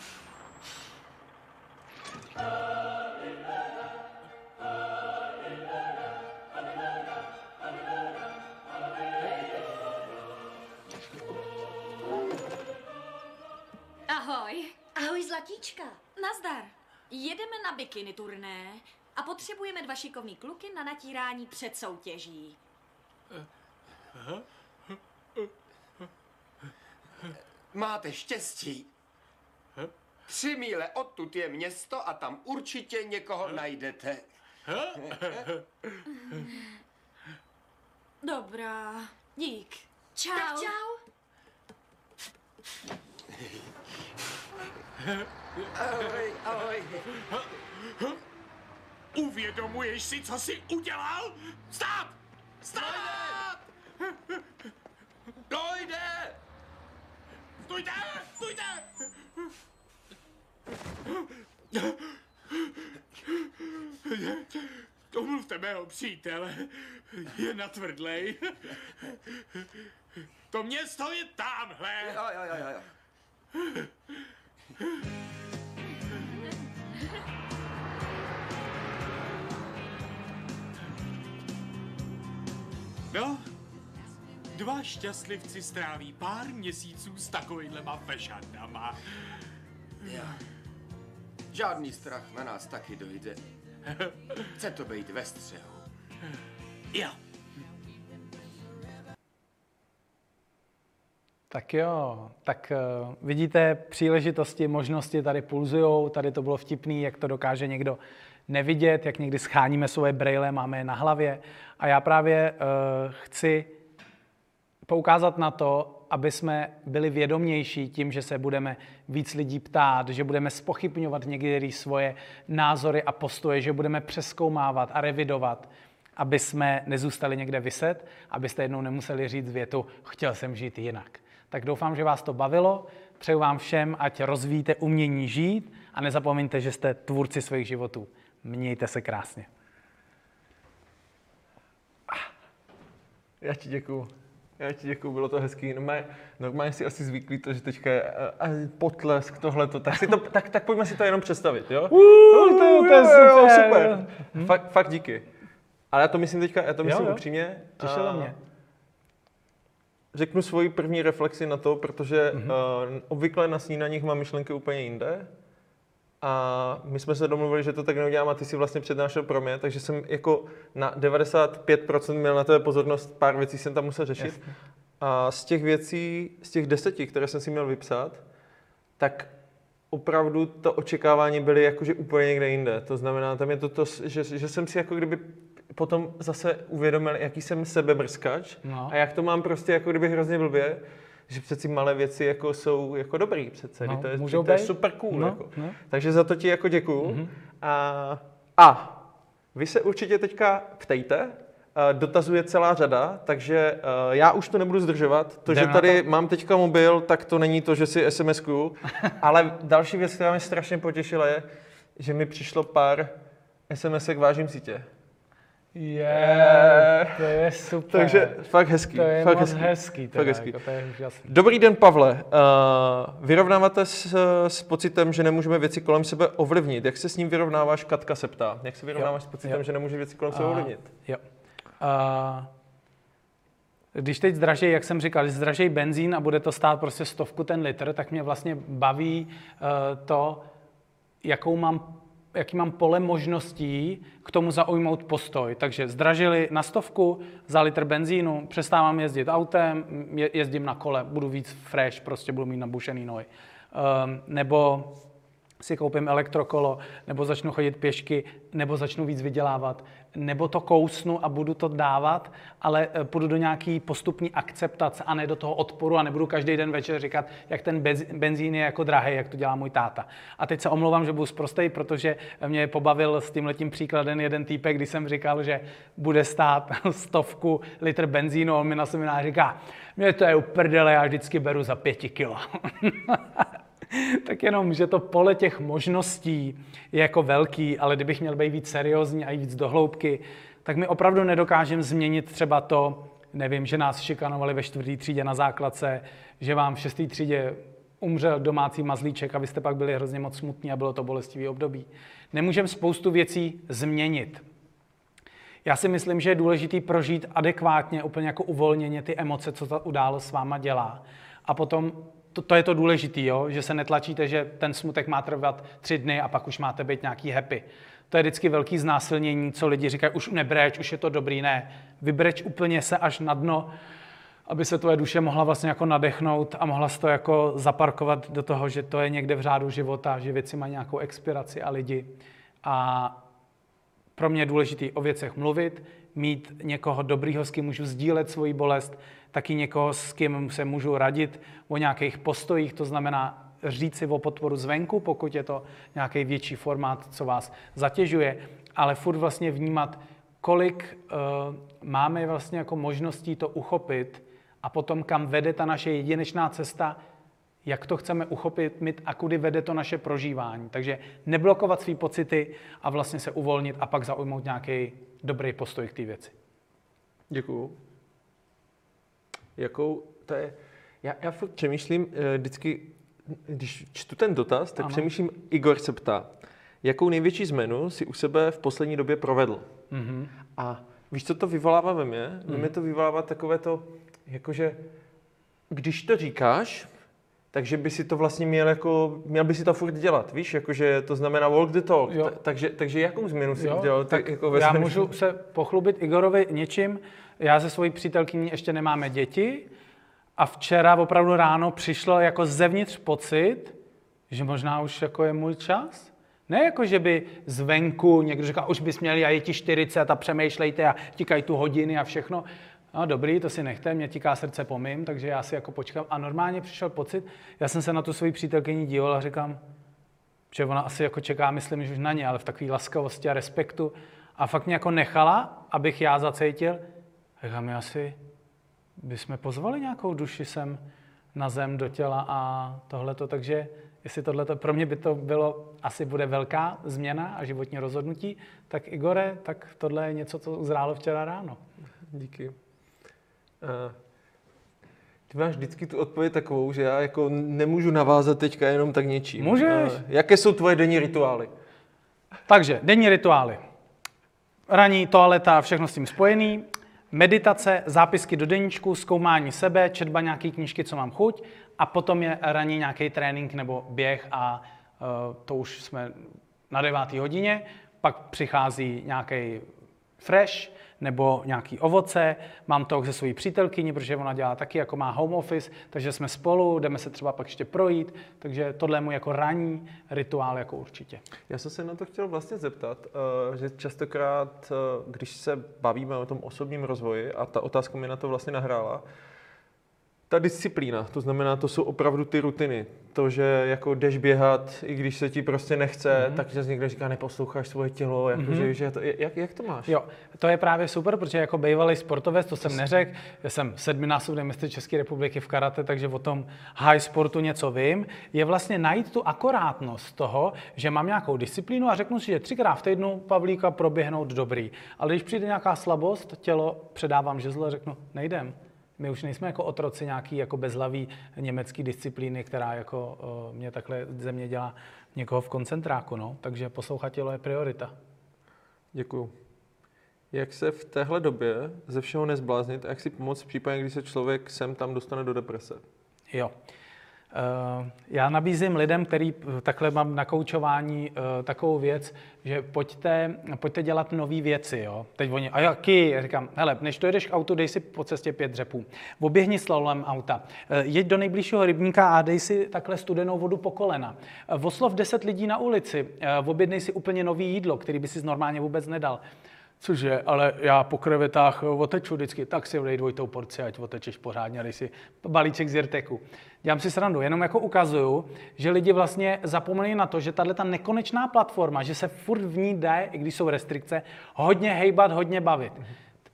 Ahoj. Ahoj, Zlatíčka. Nazdar. Jedeme na bikini turné a potřebujeme dva šikovný kluky na natírání před soutěží. Máte štěstí. Tři míle odtud je město a tam určitě někoho najdete. Dobrá. Dík. Čau. Tak čau. Ahoj, ahoj. Uvědomuješ si, co jsi udělal? Stop! Stop! Dojde! Stůjte! Stůjte! Omluvte mého přítele, je natvrdlej. To město je tamhle. Jo, jo, jo, jo. No, dva šťastlivci stráví pár měsíců s takovýhlema fešandama. Žádný strach na nás taky dojde. Chce to být ve střehu. Jo. Tak jo, tak uh, vidíte příležitosti, možnosti tady pulzujou, tady to bylo vtipný, jak to dokáže někdo nevidět, jak někdy scháníme svoje brejle, máme je na hlavě. A já právě uh, chci poukázat na to, aby jsme byli vědomější tím, že se budeme víc lidí ptát, že budeme spochybňovat některé svoje názory a postoje, že budeme přeskoumávat a revidovat, aby jsme nezůstali někde vyset, abyste jednou nemuseli říct větu, chtěl jsem žít jinak. Tak doufám, že vás to bavilo. Přeju vám všem, ať rozvíjíte umění žít a nezapomeňte, že jste tvůrci svých životů. Mějte se krásně. Já ti děkuju. Já ti děkuju, bylo to hezký. Normálně, normálně si asi zvyklý to, že teďka je uh, uh, potlesk, tohleto. Tak, si to, tak, tak pojďme si to jenom představit, jo? Uh, to, to je Jo, jo, super. super. Fakt, fakt díky. Ale já to myslím teďka, já to Jo, myslím jo. upřímně. Těšilo A mě. Řeknu svoji první reflexi na to, protože Mhm. mm-hmm. uh, obvykle na snídaních mám myšlenky úplně jinde. A my jsme se domluvili, že to tak neudělám a ty si vlastně přednášel pro mě, takže jsem jako na 95% měl na tebe pozornost, pár věcí jsem tam musel řešit. Jasně. A z těch věcí, z těch deseti, které jsem si měl vypsat, tak opravdu to očekávání byly jakože úplně někde jinde. To znamená, tam je to, to že, že jsem si jako kdyby potom zase uvědomil, jaký jsem sebemrskač No. a jak to mám prostě jako kdyby hrozně blbě, že přeci malé věci jako jsou jako dobrý přece, No, to, je, to je super cool. No, jako. no. Takže za to ti jako děkuju. Mm-hmm. A, a vy se určitě teďka ptejte, dotazuje celá řada, takže já už to nebudu zdržovat. To, Jdem že tady mám teďka mobil, tak to není to, že si SMS-kuju. Ale další věc, která mě strašně potěšila, je, že mi přišlo pár SMS-ek vážím si tě. Je, to je super. Takže fakt hezký. to je fakt moc hezký. hezký. teda, fakt hezký. Jako, to je úžasný. Dobrý den, Pavle. Uh, vyrovnáváte s, s pocitem, že nemůžeme věci kolem sebe ovlivnit. Jak se s ním vyrovnáváš? Katka se ptá. Jak se vyrovnáváš s pocitem, jo. že nemůže věci kolem sebe A- ovlivnit? Jo. A, když teď zdražej, jak jsem říkal, když zdražej benzín a bude to stát prostě stovku ten litr, tak mě vlastně baví uh, to, jakou mám, jaký mám pole možností k tomu zaujmout postoj. Takže zdražili na stovku za litr benzínu, přestávám jezdit autem, je, jezdím na kole, budu víc fresh, prostě budu mít nabušený nohy. Um, nebo si koupím elektrokolo, nebo začnu chodit pěšky, nebo začnu víc vydělávat, nebo to kousnu a budu to dávat, ale eh, půjdu do nějaký postupní akceptace a ne do toho odporu a nebudu každý den večer říkat, jak ten benzín je jako drahý, jak to dělá můj táta. A teď se omlouvám, že budu zprostej, protože mě pobavil s tím letím příkladem jeden týpek, když jsem říkal, že bude stát stovku litr benzínu, on mi na semináři říká, mě to je uprdele, já vždycky beru za pěti kilo. tak jenom, že to pole těch možností je jako velký, ale kdybych měl být víc seriózní a jít víc do hloubky, tak my opravdu nedokážeme změnit třeba to, nevím, že nás šikanovali ve čtvrtý třídě na základce, že vám v šestý třídě umřel domácí mazlíček a vy jste pak byli hrozně moc smutní a bylo to bolestivý období. Nemůžeme spoustu věcí změnit. Já si myslím, že je důležité prožít adekvátně, úplně jako uvolněně ty emoce, co ta událost s váma dělá. A potom, to, to je to důležité, že se netlačíte, že ten smutek má trvat tři dny a pak už máte být nějaký happy. To je vždycky velký znásilnění, co lidi říkají, už nebreč, už je to dobrý, ne. Vybreč úplně se až na dno, aby se tvoje duše mohla vlastně jako nadechnout a mohla se to jako zaparkovat do toho, že to je někde v řádu života, že věci mají nějakou expiraci a lidi. A pro mě je důležité o věcech mluvit, mít někoho dobrýho, s kým můžu sdílet svoji bolest, taky někoho, s kým se můžu radit o nějakých postojích, to znamená říct si o podporu zvenku, pokud je to nějaký větší formát, co vás zatěžuje, ale furt vlastně vnímat, kolik uh, máme vlastně jako možností to uchopit a potom kam vede ta naše jedinečná cesta, jak to chceme uchopit mít a kudy vede to naše prožívání. Takže neblokovat své pocity a vlastně se uvolnit a pak zaujmout nějaký dobrý postoj k té věci. Děkuju. Jakou, to je, já, já furt přemýšlím, eh, vždycky, když čtu ten dotaz, tak Ano. přemýšlím, Igor se ptá, jakou největší změnu si u sebe v poslední době provedl? Mm-hmm. A víš, co to vyvolává ve mně? Ve Mhm. mně to vyvolává takové to, jakože, když to říkáš, takže by si to vlastně měl jako, měl by si to furt dělat, víš, jakože to znamená walk the talk. Jo. Ta- takže, takže jakou změnu si udělal? tak jako ve já můžu se pochlubit Igorovi něčím. Já se svojí přítelkyní ještě nemáme děti a včera opravdu ráno přišlo jako zevnitř pocit, že možná už jako je můj čas. Ne jako, že by zvenku někdo říkal, už bys měli a je ti 40 a přemýšlejte a tikají tu hodiny a všechno. No dobrý, to si nechte, mě tiká srdce po mým, takže já si jako počkám. A normálně přišel pocit, já jsem se na tu svoji přítelkyni díval a říkám, že ona asi jako čeká, myslím, že už na ně, ale v takové laskavosti a respektu. A fakt mě jako nechala, abych já zacítil. Říkám, my asi bychom pozvali nějakou duši sem na zem, do těla a tohleto. Takže jestli tohleto, pro mě by to bylo, asi bude velká změna a životní rozhodnutí, tak Igore, tak tohle je něco, co uzrálo včera ráno. Díky. Ty máš vždycky tu odpověď takovou, že já jako nemůžu navázat teďka jenom tak něčím. Můžeš. Jaké jsou tvoje denní rituály? Takže, denní rituály. Raní, toaleta, všechno s tím spojený. Meditace, zápisky do deníčku, zkoumání sebe, četba nějaký knížky, co mám chuť. A potom je raní nějaký trénink nebo běh a uh, to už jsme na devátý hodině. Pak přichází nějaký fresh nebo nějaký ovoce. Mám to se svojí přítelkyní, protože ona dělá taky, jako má home office, takže jsme spolu, jdeme se třeba pak ještě projít. Takže tohle je můj jako ranní rituál jako určitě. Já jsem se na to chtěl vlastně zeptat, eh, že častokrát, eh, když se bavíme o tom osobním rozvoji, a ta otázka mi na to vlastně nahrála, ta disciplína, to znamená, to jsou opravdu ty rutiny. To, že jako jdeš běhat, i když se ti prostě nechce, Mhm. mm-hmm. tak že někdo říká, neposloucháš svoje tělo, jako mm-hmm. že, že to, jak, jak to máš? Jo, to je právě super, protože jako bývalý sportovec, to jsem neřekl, já jsem sedminásobný mistr České republiky v karate, takže o tom high sportu něco vím, je vlastně najít tu akorátnost toho, že mám nějakou disciplínu a řeknu si, že třikrát v týdnu Pavlíka proběhnout dobrý. Ale když přijde nějaká slabost, tělo předávám žezlo a řeknu, nejdem. My už nejsme jako otroci nějaký jako bezhlavý německý disciplíny, která jako uh, mě takhle země dělá někoho v koncentráku, no. Takže poslouchat tělo je priorita. Děkuju. Jak se v téhle době ze všeho nezbláznit a jak si pomoct v případě, kdy se člověk sem tam dostane do deprese? Jo. Eh, Já nabízím lidem, který eh, takhle mám na koučování eh, takovou věc, že pojďte, pojďte dělat nové věci. Jo? Teď oni, a jaký? Já říkám, hele, než to jedeš k autu, dej si po cestě pět dřepů. Oběhni slalom auta. Eh, Jeď do nejbližšího rybníka a dej si takhle studenou vodu po kolena. Eh, Oslov 10 lidí na ulici. Eh, Objednej si úplně nový jídlo, který by si normálně vůbec nedal. Cože, ale já po krevetách oteču vždycky, tak si vlej dvojitou porci, ať otečeš pořádně, dej si balíček z Jirteku. Dělám si srandu, jenom jako ukazuju, že lidi vlastně zapomínají na to, že tahle ta nekonečná platforma, že se furt v ní jde, i když jsou restrikce, hodně hejbat, hodně bavit.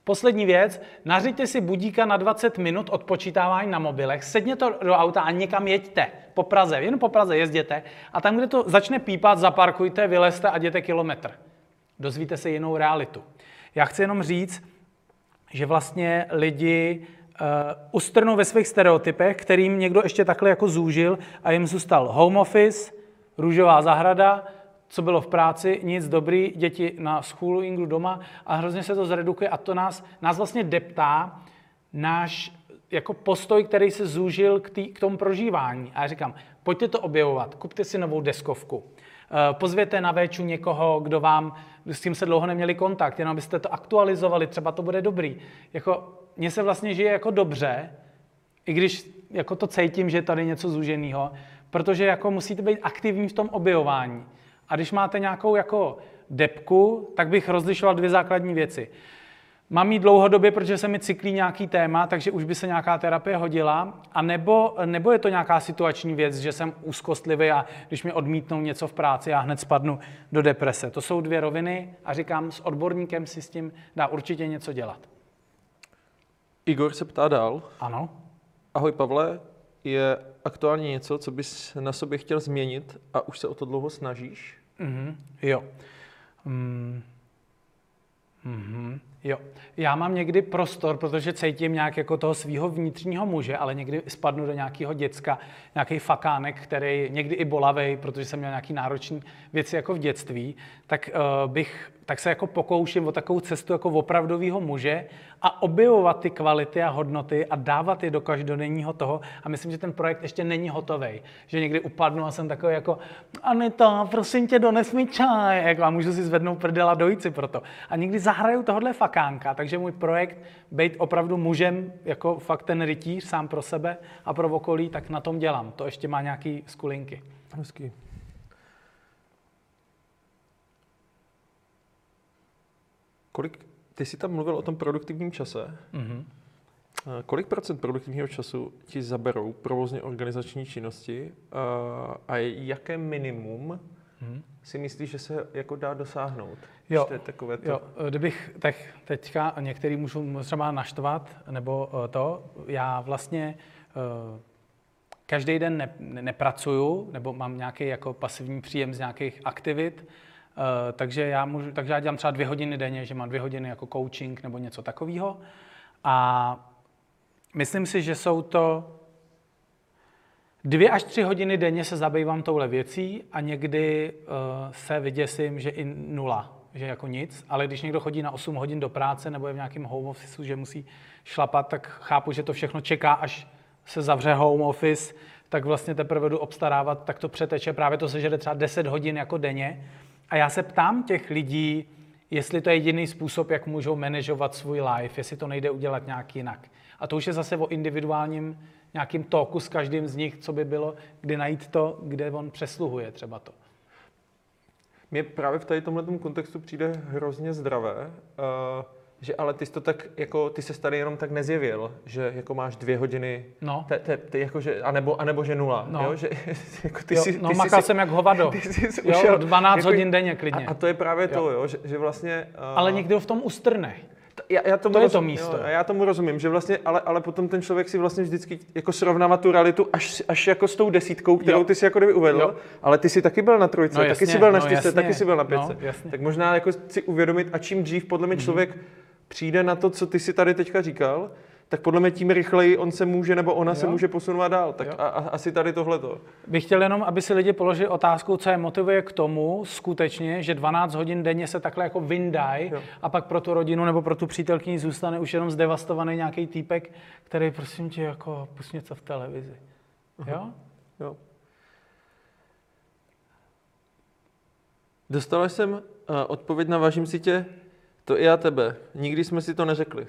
Poslední věc, nařiďte si budíka na 20 minut odpočítávání na mobilech, sedněte do auta a někam jeďte. Po Praze, jen po Praze jezděte a tam, kde to začne pípat, zaparkujte, vylezte a jděte kilometr dozvíte se jinou realitu. Já chci jenom říct, že vlastně lidi uh, ustrnou ve svých stereotypech, kterým někdo ještě takhle jako zúžil a jim zůstal home office, růžová zahrada, co bylo v práci, nic dobrý, děti na schoolingu doma a hrozně se to zredukuje a to nás, nás vlastně deptá náš jako postoj, který se zúžil k, tý, k tomu prožívání. A já říkám, pojďte to objevovat, kupte si novou deskovku. Eh, Pozvěte na véču někoho, kdo vám, s tím se dlouho neměli kontakt, jenom abyste to aktualizovali, třeba to bude dobrý. Jako, mně se vlastně žije jako dobře, i když jako to cítím, že je tady něco zúženého, protože jako musíte být aktivní v tom objevování. A když máte nějakou jako depku, tak bych rozlišoval dvě základní věci. Mám ji dlouhodobě, protože se mi cyklí nějaký téma, takže už by se nějaká terapie hodila, a nebo, nebo je to nějaká situační věc, že jsem úzkostlivý a když mi odmítnou něco v práci, já hned spadnu do deprese. To jsou dvě roviny a říkám, s odborníkem si s tím dá určitě něco dělat. Igor se ptá dál. Ano? Ahoj Pavle, je aktuálně něco, co bys na sobě chtěl změnit a už se o to dlouho snažíš? Mhm, jo. Mm. Mhm, jo. Já mám někdy prostor, protože cítím nějak jako toho svého vnitřního muže, ale někdy spadnu do nějakého děcka, nějaký fakánek, který někdy i bolavej, protože jsem měl nějaký náročný věci jako v dětství, tak uh, bych, tak se jako pokouším o takovou cestu jako opravdového muže a objevovat ty kvality a hodnoty a dávat je do každodenního toho. A myslím, že ten projekt ještě není hotový. Že někdy upadnu a jsem takový jako Anita, prosím tě, dones mi čaj. Jako, a můžu si zvednout prdel a dojít si pro to. A někdy zahraju tohle fakánka, takže můj projekt být opravdu mužem, jako fakt ten rytíř sám pro sebe a pro okolí, tak na tom dělám. To ještě má nějaký skulinky. Hezký. Kolik, ty jsi tam mluvil o tom produktivním čase. Mhm. Eh, Kolik procent produktivního času ti zaberou provozně organizační činnosti eh, a jaké minimum si myslíš, že se jako dá dosáhnout? Jo, To je takové to. Jo, kdybych tak teďka některý můžu třeba naštvat, nebo eh, to, já vlastně eh, každý den ne, ne, nepracuju, nebo mám nějaký jako pasivní příjem z nějakých aktivit, takže já, můžu, takže já dělám třeba dvě hodiny denně, že mám dvě hodiny jako coaching nebo něco takového. A myslím si, že jsou to Dvě až tři hodiny denně se zabývám touhle věcí a někdy uh, se vyděsím, že i nula. že jako nic, ale když někdo chodí na 8 hodin do práce nebo je v nějakém home office, že musí šlapat, tak chápu, že to všechno čeká, až se zavře home office, tak vlastně teprve jdu obstarávat, tak to přeteče. Právě to sežere třeba 10 hodin jako denně. A já se ptám těch lidí, jestli to je jediný způsob, jak můžou manažovat svůj life, jestli to nejde udělat nějak jinak. A to už je zase o individuálním nějakým toku s každým z nich, co by bylo, kdy najít to, kde on přesluhuje třeba to. Mně právě v tady tomhle kontextu přijde hrozně zdravé, uh, že ale ty jsi to tak, jako ty se tady jenom tak nezjevil, že jako máš dvě hodiny, No. te, te, ty jako, že, anebo, anebo že nula, No. jo, že jako ty Jo, si, no ty makal si, jsem jak hovado. Ty jsi Jo, ušel, 12 hodin denně klidně. A, a to je právě to, jo, že, že vlastně... Uh, Ale někdo v tom ustrne. Já, já tomu to je to místo. Jo, já tomu rozumím, že vlastně, ale, ale potom ten člověk si vlastně vždycky jako srovnává tu realitu až, až jako s tou desítkou, kterou Jo. ty si jako kdyby uvedl, Jo. ale ty si taky byl na trojce, No taky jasně, si byl na no čtyřce, jasně. taky si byl na No, pětce. jasně. tak možná jako si uvědomit, a čím dřív podle mě člověk přijde na to, co ty si tady teďka říkal, tak podle mě tím rychleji on se může, nebo ona se Jo. může posunovat dál. Tak Jo. a, a, asi tady tohleto. Bych chtěl jenom, aby si lidi položili otázku, co je motivuje k tomu skutečně, že 12 hodin denně se takhle jako vyndají a pak pro tu rodinu nebo pro tu přítelkyni zůstane už jenom zdevastovaný nějaký týpek, který prosím tě jako pust něco v televizi. Jo? Jo. Dostala jsem uh, odpověď na vážím si tě, to i já tebe. Nikdy jsme si to neřekli.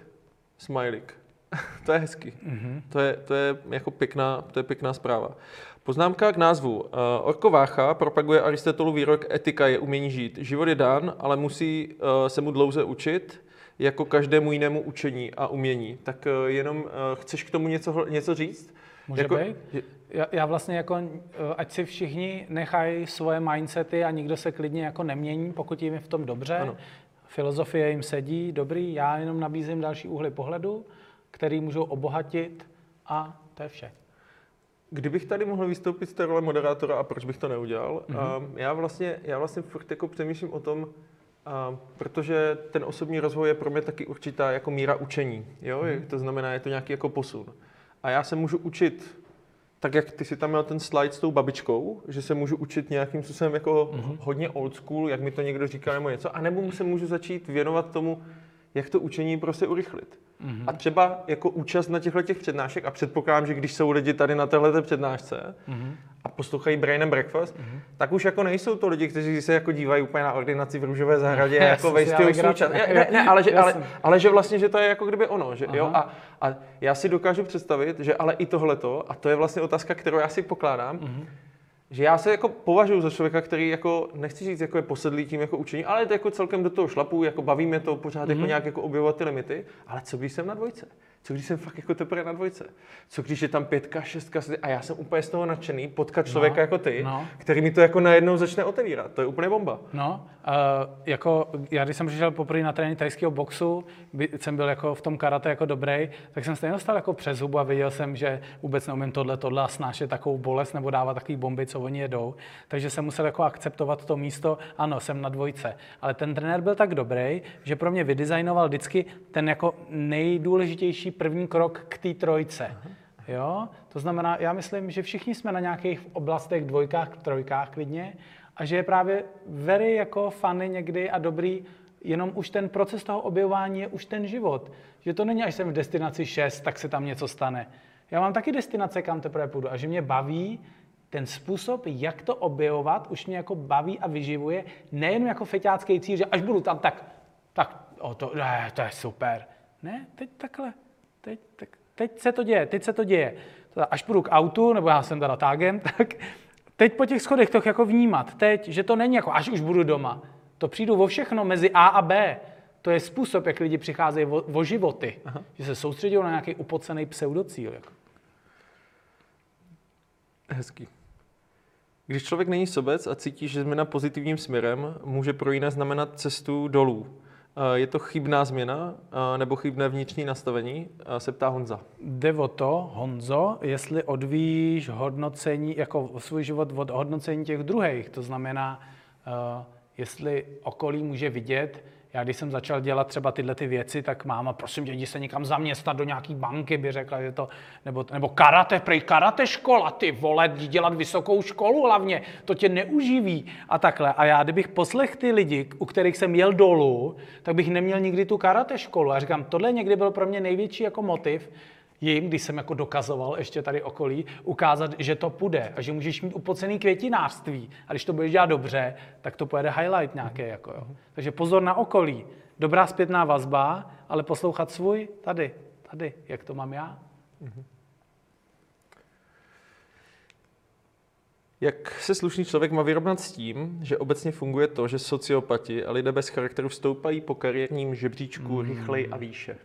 Smajlik. to je hezký. Mm-hmm. To, je, to je jako pěkná, to je pěkná zpráva. Poznámka k názvu. Uh, Orko Vácha propaguje Aristotelu výrok etika je umění žít. Život je dán, ale musí uh, se mu dlouze učit, jako každému jinému učení a umění. Tak uh, jenom uh, chceš k tomu něco, něco říct? Může jako, být? Já, já vlastně jako, eh, ať si všichni nechají svoje mindsety a nikdo se klidně jako nemění, pokud jim je v tom dobře. Ano. Filozofie jim sedí, dobrý, já jenom nabízím další úhly pohledu, který můžou obohatit a to je vše. Kdybych tady mohl vystoupit z té role moderátora a proč bych to neudělal, mm-hmm. um, já, vlastně, já vlastně furt jako přemýšlím o tom, um, protože ten osobní rozvoj je pro mě taky určitá jako míra učení, jo? Mm-hmm. to znamená, je to nějaký jako posun. A já se můžu učit, tak jak ty si tam měl ten slide s tou babičkou, že se můžu učit nějakým způsobem jako mm-hmm. hodně old school, jak mi to někdo říká nebo něco, anebo se můžu začít věnovat tomu, jak to učení prostě urychlit. Mm-hmm. A třeba jako účast na těchto těch přednášek, a předpokládám, že když jsou lidi tady na téhle přednášce mm-hmm. a poslouchají Brain and Breakfast, mm-hmm. tak už jako nejsou to lidi, kteří se jako dívají úplně na ordinaci v růžové zahradě, Já jako jsem ve si stylu alegraci. svůj čas. Ne, ne, ne, ale, že, ale, ale že vlastně, že to je jako kdyby ono, že, jo? A, a já si dokážu představit, že ale i tohleto, a to je vlastně otázka, kterou já si pokládám, mm-hmm. Že já se jako považuji za člověka, který jako, nechci říct, jako je posedlý tím jako učení, ale to jako celkem do toho šlapu, jako baví mě to pořád mm-hmm. jako nějak jako objevovat ty limity, ale co když jsem na dvojce? Co když jsem fakt jako teprve na dvojce? Co když je tam pětka, šestka, a já jsem úplně z toho nadšený potkat člověka No, jako ty, no. který mi to jako najednou začne otevírat. To je úplně bomba. No, uh, jako já když jsem přišel poprvé na trénink tajského boxu, by, jsem byl jako v tom karate jako dobrý, tak jsem stejně dostal jako přes hubu a viděl jsem, že vůbec neumím tohle, tohle a snášet takovou bolest nebo dávat takový bomby, co oni jedou. Takže jsem musel jako akceptovat to místo, ano, jsem na dvojce. Ale ten trenér byl tak dobrý, že pro mě vydizajnoval vždycky ten jako nejdůležitější první krok k té trojce. Jo? To znamená, já myslím, že všichni jsme na nějakých oblastech dvojkách, trojkách klidně a že je právě very jako funny někdy a dobrý jenom už ten proces toho objevování je už ten život. Že to není, až jsem v destinaci 6, tak se tam něco stane. Já mám taky destinace, kam teprve půjdu a že mě baví ten způsob, jak to objevovat, už mě jako baví a vyživuje, nejen jako feťácký cíl, že až budu tam, tak, tak, o to, ne, to je super. Ne, teď takhle, teď, tak, teď se to děje, teď se to děje. Až půjdu k autu, nebo já jsem teda tágem, tak teď po těch schodech to jako vnímat. Teď, že to není jako až už budu doma. To přijdu o všechno mezi A a B. To je způsob, jak lidi přicházejí o, o životy. Aha. Že se soustředí na nějaký upocený pseudocíl. Jako. Hezký. Když člověk není sobec a cítí, že změna pozitivním směrem, může pro jiné znamenat cestu dolů. Eh, Je to chybná změna eh, nebo chybné vnitřní nastavení? Eh, Se ptá Honza. Jde o to, Honzo, jestli odvíjíš hodnocení, jako svůj život od hodnocení těch druhých. To znamená, jestli okolí může vidět, Já když jsem začal dělat třeba tyhle ty věci, tak máma, prosím tě, jdi se někam zaměstnat do nějaký banky, by řekla, že to, nebo, nebo karate, prej karate škola, ty vole, jdi dělat vysokou školu hlavně, to tě neuživí a takhle. A já, kdybych poslech ty lidi, u kterých jsem jel dolů, tak bych neměl nikdy tu karate školu. A říkám, tohle někdy byl pro mě největší jako motiv, jim, když jsem jako dokazoval ještě tady okolí, ukázat, že to půjde a že můžeš mít upocený květinářství. A když to budeš dělat dobře, tak to pojede highlight nějaký. Jako, jo. Takže pozor na okolí. Dobrá zpětná vazba, ale poslouchat svůj tady, tady, jak to mám já. Jak se slušný člověk má vyrovnat s tím, že obecně funguje to, že sociopati a lidé bez charakteru stoupají po kariérním žebříčku Hmm. rychleji a výše?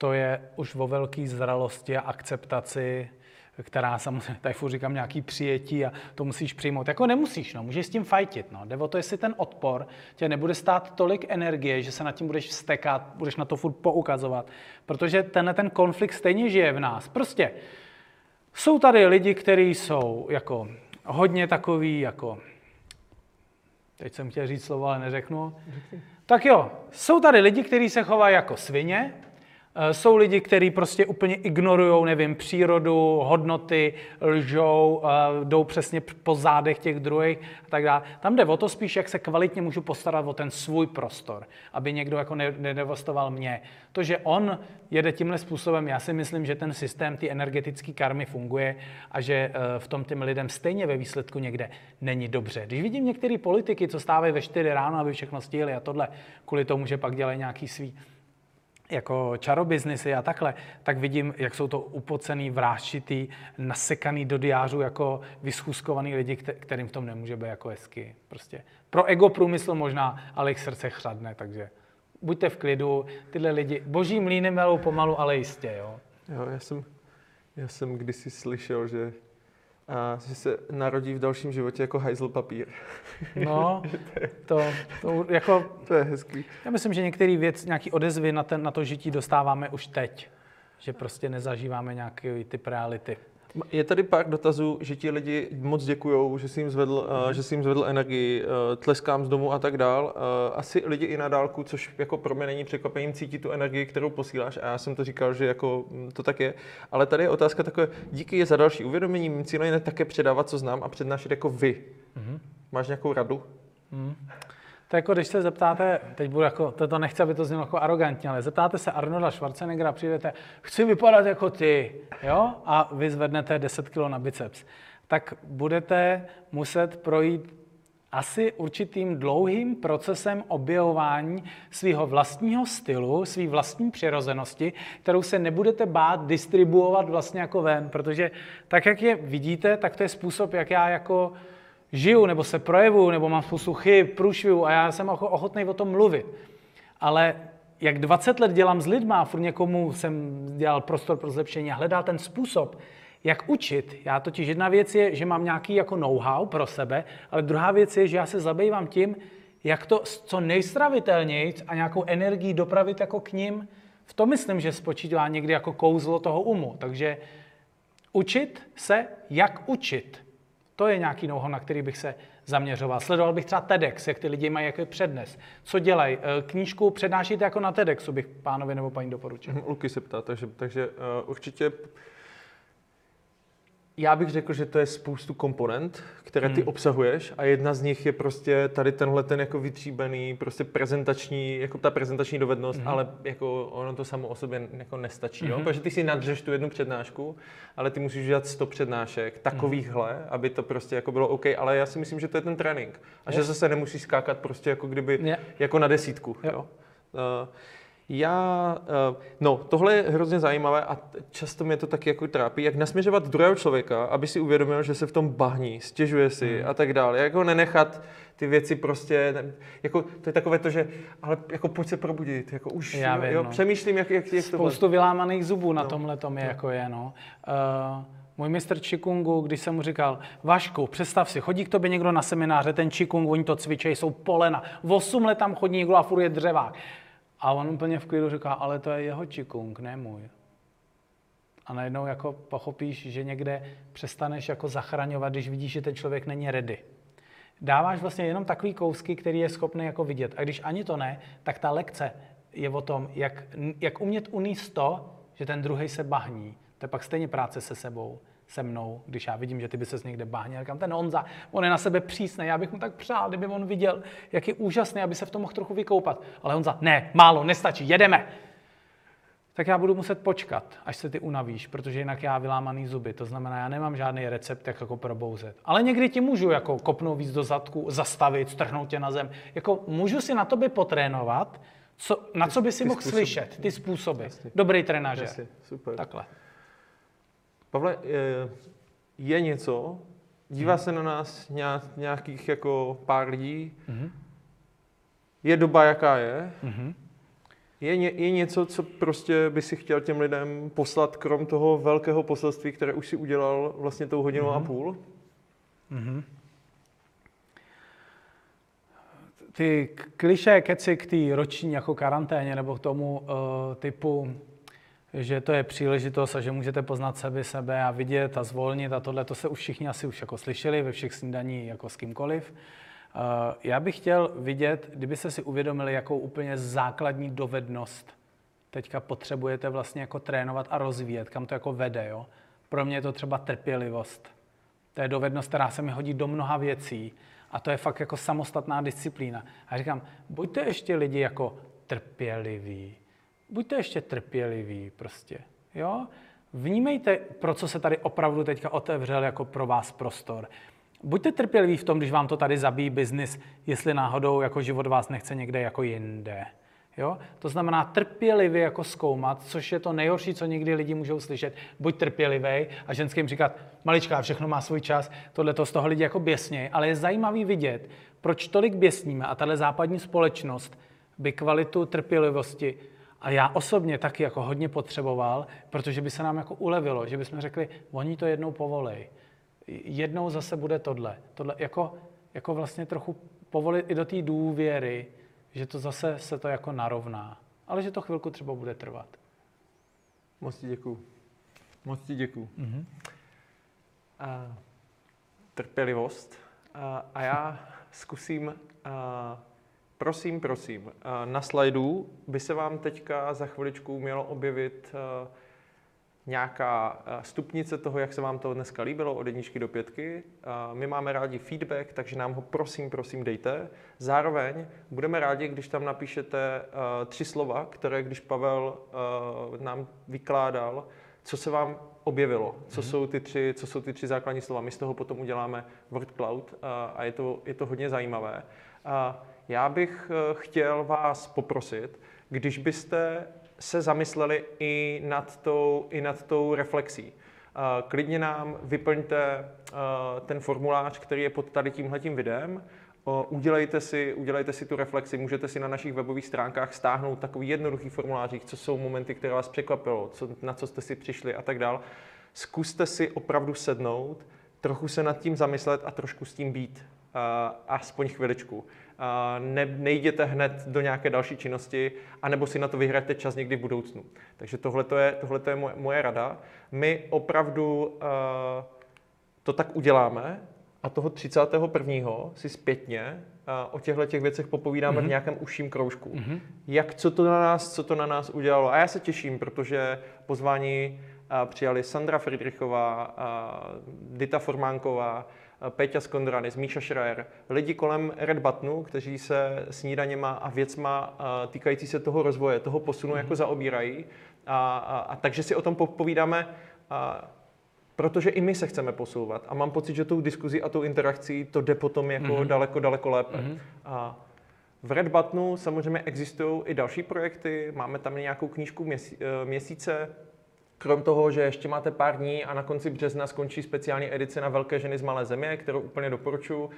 To je už o velké zralosti a akceptaci, která samozřejmě, tady furt říkám nějaký přijetí a to musíš přijmout. Jako nemusíš, no, můžeš s tím fajtit. No. Jde o to, jestli ten odpor tě nebude stát tolik energie, že se nad tím budeš vstekat, budeš na to furt poukazovat. Protože tenhle ten konflikt stejně žije v nás. Prostě jsou tady lidi, kteří jsou jako hodně takový, jako teď jsem chtěl říct slovo, ale neřeknu. Tak jo, jsou tady lidi, kteří se chovají jako svině, jsou lidi, kteří prostě úplně ignorují, nevím, přírodu, hodnoty, lžou, eh, jdou přesně po zádech těch druhých a tak dále. Tam jde o to spíš, jak se kvalitně můžu postarat o ten svůj prostor, aby někdo jako ne- nedevastoval mě. To, že on jede tímhle způsobem, já si myslím, že ten systém ty energetické karmy funguje a že eh, v tom těm lidem stejně ve výsledku někde není dobře. Když vidím některé politiky, co stávají ve 4 ráno, aby všechno stihli a tohle, kvůli tomu, že pak dělají nějaký svý jako čarobiznisy a takhle, tak vidím, jak jsou to upocený, vráščitý, nasekaný do diářů jako vyschůzkovaný lidi, kte- kterým v tom nemůže být jako hezky. Prostě pro ego průmysl možná, ale jejich srdce chřadne, takže buďte v klidu, tyhle lidi, boží mlýny melou pomalu, ale jistě, jo. Jo, já jsem, já jsem kdysi slyšel, že, a, že se narodí v dalším životě jako hajzl papír. No, to, to jako, To je hezký. já myslím, že některé věc, nějaký odezvy na, ten, na to žití dostáváme už teď. Že prostě nezažíváme nějaký typ reality. Je tady pár dotazů, že ti lidi moc děkujou, že jsi jim zvedl, uh, že jsi jim zvedl energii, uh, tleskám z domu a tak dál. Uh, asi lidi i na dálku, což jako pro mě není překvapením, cítí tu energii, kterou posíláš a já jsem to říkal, že jako mm, to tak je. Ale tady je otázka takové, díky je za další uvědomění, mým cílem je také předávat, co znám a přednášet jako vy. Mm-hmm. Máš nějakou radu? To jako, když se zeptáte, teď budu jako, to, to nechci, aby to znělo jako arrogantně, ale zeptáte se Arnolda Schwarzeneggera, přijdete, chci vypadat jako ty, jo? A vy zvednete 10 kg na biceps. Tak budete muset projít asi určitým dlouhým procesem objevování svého vlastního stylu, své vlastní přirozenosti, kterou se nebudete bát distribuovat vlastně jako ven, protože tak, jak je vidíte, tak to je způsob, jak já jako žiju, nebo se projevuju, nebo mám spoustu chyb, průšvihů a já jsem ocho- ochotný o tom mluvit. Ale jak 20 let dělám s lidma a furt někomu jsem dělal prostor pro zlepšení a hledal ten způsob, jak učit. Já totiž jedna věc je, že mám nějaký jako know-how pro sebe, ale druhá věc je, že já se zabývám tím, jak to co nejstravitelněji a nějakou energii dopravit jako k ním. V tom myslím, že spočítá někdy jako kouzlo toho umu. Takže učit se, jak učit. To je nějaký know na který bych se zaměřoval. Sledoval bych třeba TEDx, jak ty lidi mají jako přednes. Co dělají? Eh, Knížku přednášíte jako na TEDxu, bych pánovi nebo paní doporučil. Luky se ptá, takže, takže uh, určitě já bych řekl, že to je spoustu komponent, které ty obsahuješ a jedna z nich je prostě tady tenhle ten jako vytříbený, prostě prezentační, jako ta prezentační dovednost, ale jako ono to samo o sobě jako nestačí, jo? protože ty si nadřeš tu jednu přednášku, ale ty musíš dělat 100 přednášek takovýchhle, aby to prostě jako bylo OK, ale já si myslím, že to je ten trénink a že zase nemusíš skákat prostě jako kdyby, Je. jako na desítku, Jo. jo? Uh, já, uh, no, tohle je hrozně zajímavé a často mě to taky jako trápí, jak nasměřovat druhého člověka, aby si uvědomil, že se v tom bahní, stěžuje si a tak dále. Jak ho nenechat ty věci prostě, ne- jako to je takové to, že, ale jako pojď se probudit, jako už, Já jo, vím, jo, no. přemýšlím, jak, jak, jak to Spoustu vylámaných zubů na tomhle tom je, jako je, no. Uh, můj mistr Čikungu, když jsem mu říkal, Vašku, představ si, chodí k tobě někdo na semináře, ten Čikung, oni to cvičí, jsou polena, 8 let tam chodí někdo a furt je dřevák. A on úplně v klidu říká, ale to je jeho Čikung, ne můj. A najednou jako pochopíš, že někde přestaneš jako zachraňovat, když vidíš, že ten člověk není ready. dáváš vlastně jenom takový kousky, který je schopný jako vidět. A když ani to ne, tak ta lekce je o tom, jak, jak umět uníst to, že ten druhý se bahní. To je pak stejně práce se sebou, se mnou, když já vidím, že ty by ses někde bahnil. Říkám, ten Honza, on je na sebe přísný, já bych mu tak přál, kdyby on viděl, jak je úžasný, aby se v tom mohl trochu vykoupat. Ale Honza, ne, málo, nestačí, jedeme. Tak já budu muset počkat, až se ty unavíš, protože jinak já vylámaný zuby. To znamená, já nemám žádný recept, jak jako probouzet. Ale někdy ti můžu jako kopnout víc do zadku, zastavit, strhnout tě na zem. Jako můžu si na tobě potrénovat, co, na co by si ty mohl slyšet, ty způsoby. Dobrý trenažer. Jasně, super. Takhle. Pavle, je, je něco, dívá se na nás nějak, nějakých jako pár lidí, je doba, jaká je, je, ně, je něco, co prostě by si chtěl těm lidem poslat, krom toho velkého poselství, které už si udělal vlastně tou hodinou a půl? ty k- klišé keci k té roční jako karanténě nebo k tomu uh, typu, že to je příležitost a že můžete poznat sebe, sebe a vidět a zvolnit a tohle, to se už všichni asi už jako slyšeli ve všech snídaní jako s kýmkoliv. Uh, já bych chtěl vidět, kdybyste si uvědomili, jakou úplně základní dovednost teďka potřebujete vlastně jako trénovat a rozvíjet, kam to jako vede. Jo? Pro mě je to třeba trpělivost. To je dovednost, která se mi hodí do mnoha věcí a to je fakt jako samostatná disciplína. A říkám, buďte ještě lidi jako trpěliví. Buďte ještě trpěliví prostě, jo? Vnímejte, pro co se tady opravdu teďka otevřel jako pro vás prostor. Buďte trpěliví v tom, když vám to tady zabíjí biznis, jestli náhodou jako život vás nechce někde jako jinde. Jo? To znamená trpělivě jako zkoumat, což je to nejhorší, co někdy lidi můžou slyšet. Buď trpělivý a ženským říkat, maličká, všechno má svůj čas, tohle to z toho lidi jako běsnějí. Ale je zajímavý vidět, proč tolik běsníme a tahle západní společnost by kvalitu trpělivosti a já osobně taky jako hodně potřeboval, protože by se nám jako ulevilo, že bychom řekli, oni to jednou povolej. Jednou zase bude tohle. tohle jako, jako vlastně trochu povolit i do té důvěry, že to zase se to jako narovná. Ale že to chvilku třeba bude trvat. Moc ti děkuju. Moc ti děkuju. Mm-hmm. A, trpělivost. A, a já zkusím, a, prosím, prosím, a, na slajdu by se vám teďka za chviličku mělo objevit a, nějaká a, stupnice toho, jak se vám to dneska líbilo, od jedničky do pětky. My máme rádi feedback, takže nám ho prosím, prosím dejte. Zároveň budeme rádi, když tam napíšete tři slova, které když Pavel nám vykládal, co se vám objevilo, co, jsou ty tři, co jsou ty tři základní slova. My z toho potom uděláme word cloud a, a je, to, je to hodně zajímavé. A já bych eh, chtěl vás poprosit, když byste se zamysleli i nad tou, i nad tou reflexí. A Klidně nám vyplňte eh, ten formulář, který je pod tady tímhletím videem. Udělejte si, udělejte si tu reflexi, můžete si na našich webových stránkách stáhnout takový jednoduchý formulářích, co jsou momenty, které vás překvapilo, co, na co jste si přišli a tak dál. Zkuste si opravdu sednout, trochu se nad tím zamyslet a trošku s tím být. Aspoň chviličku. Ne, nejděte hned do nějaké další činnosti, anebo si na to vyhraďte čas někdy v budoucnu. Takže tohle je, tohleto je moje, moje rada. My opravdu uh, to tak uděláme a toho 31. si zpětně uh, o těchto těch věcech popovídáme mm-hmm. v nějakém užším kroužku. Mm-hmm. Jak, co to na nás, co to na nás udělalo. A já se těším, protože pozvání uh, přijali Sandra Friedrichová, Dita Formánková, Péťa Skondranis, Míša Schreier, lidi kolem Red Buttonu, kteří se snídaněma a věcma uh, týkající se toho rozvoje, toho posunu mm-hmm. jako zaobírají. A, a, a takže si o tom povídáme uh, Protože i my se chceme posouvat a mám pocit, že tou diskuzí a tou interakcí to jde potom jako mm-hmm. daleko, daleko lépe. Mm-hmm. A v Red Buttonu samozřejmě existují i další projekty, máme tam nějakou knížku eh, měsíce, krom toho, že ještě máte pár dní a na konci března skončí speciální edice na Velké ženy z malé země, kterou úplně doporučuji,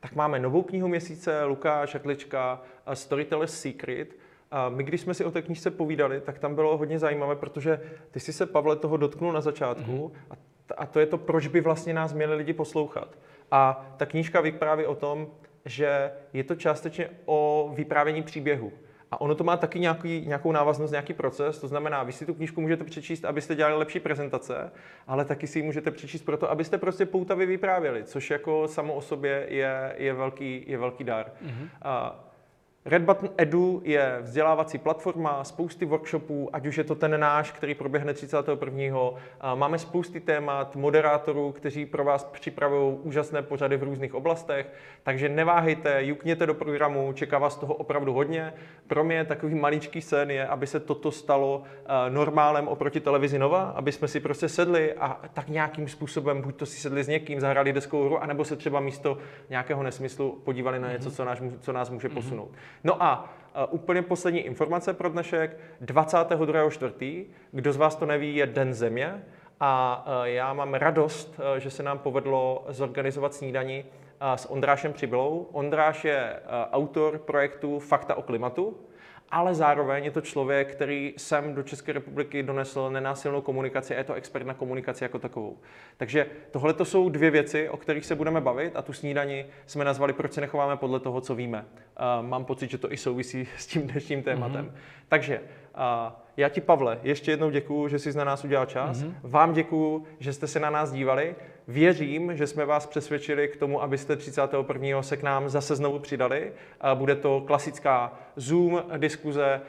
tak máme novou knihu měsíce, Lukáš Šatlička, eh, Storyteller's Secret, a my, když jsme si o té knížce povídali, tak tam bylo hodně zajímavé, protože ty jsi se, Pavle, toho dotknul na začátku mm-hmm. a, t- a to je to, proč by vlastně nás měli lidi poslouchat. A ta knížka vypráví o tom, že je to částečně o vyprávění příběhu. A ono to má taky nějaký, nějakou návaznost, nějaký proces, to znamená, vy si tu knížku můžete přečíst, abyste dělali lepší prezentace, ale taky si ji můžete přečíst proto, abyste prostě poutavě vyprávěli, což jako samo o sobě je, je, velký, je velký dar. Mm-hmm. A Red Button Edu je vzdělávací platforma, spousty workshopů, ať už je to ten náš, který proběhne 31. A Máme spousty témat, moderátorů, kteří pro vás připravují úžasné pořady v různých oblastech, takže neváhejte, jukněte do programu, čeká vás toho opravdu hodně. Pro mě takový maličký sen je, aby se toto stalo eh, normálem oproti televizi Nova, aby jsme si prostě sedli a tak nějakým způsobem, buď to si sedli s někým, zahráli deskovou hru, anebo se třeba místo nějakého nesmyslu podívali na něco, co nás, co nás může posunout. No a uh, úplně poslední informace pro dnešek. 22.4. Kdo z vás to neví, je Den země. A uh, já mám radost, uh, že se nám povedlo zorganizovat snídani s Ondrášem Přibylou. Ondráš je autor projektu Fakta o klimatu, ale zároveň je to člověk, který sem do České republiky donesl nenásilnou komunikaci a je to expert na komunikaci jako takovou. Takže tohle to jsou dvě věci, o kterých se budeme bavit a tu snídani jsme nazvali Proč se nechováme podle toho, co víme. Uh, mám pocit, že to i souvisí s tím dnešním tématem. Mm-hmm. Takže uh, já ti, Pavle, ještě jednou děkuju, že jsi na nás udělal čas. Mm-hmm. Vám děkuju, že jste se na nás dívali. Věřím, že jsme vás přesvědčili k tomu, abyste 31. se k nám zase znovu přidali. Bude to klasická Zoom diskuze,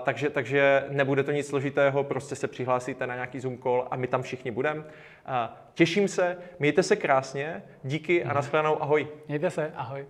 takže, takže nebude to nic složitého, prostě se přihlásíte na nějaký Zoom call a my tam všichni budeme. Těším se, mějte se krásně, díky a nashledanou, ahoj. Mějte se, ahoj.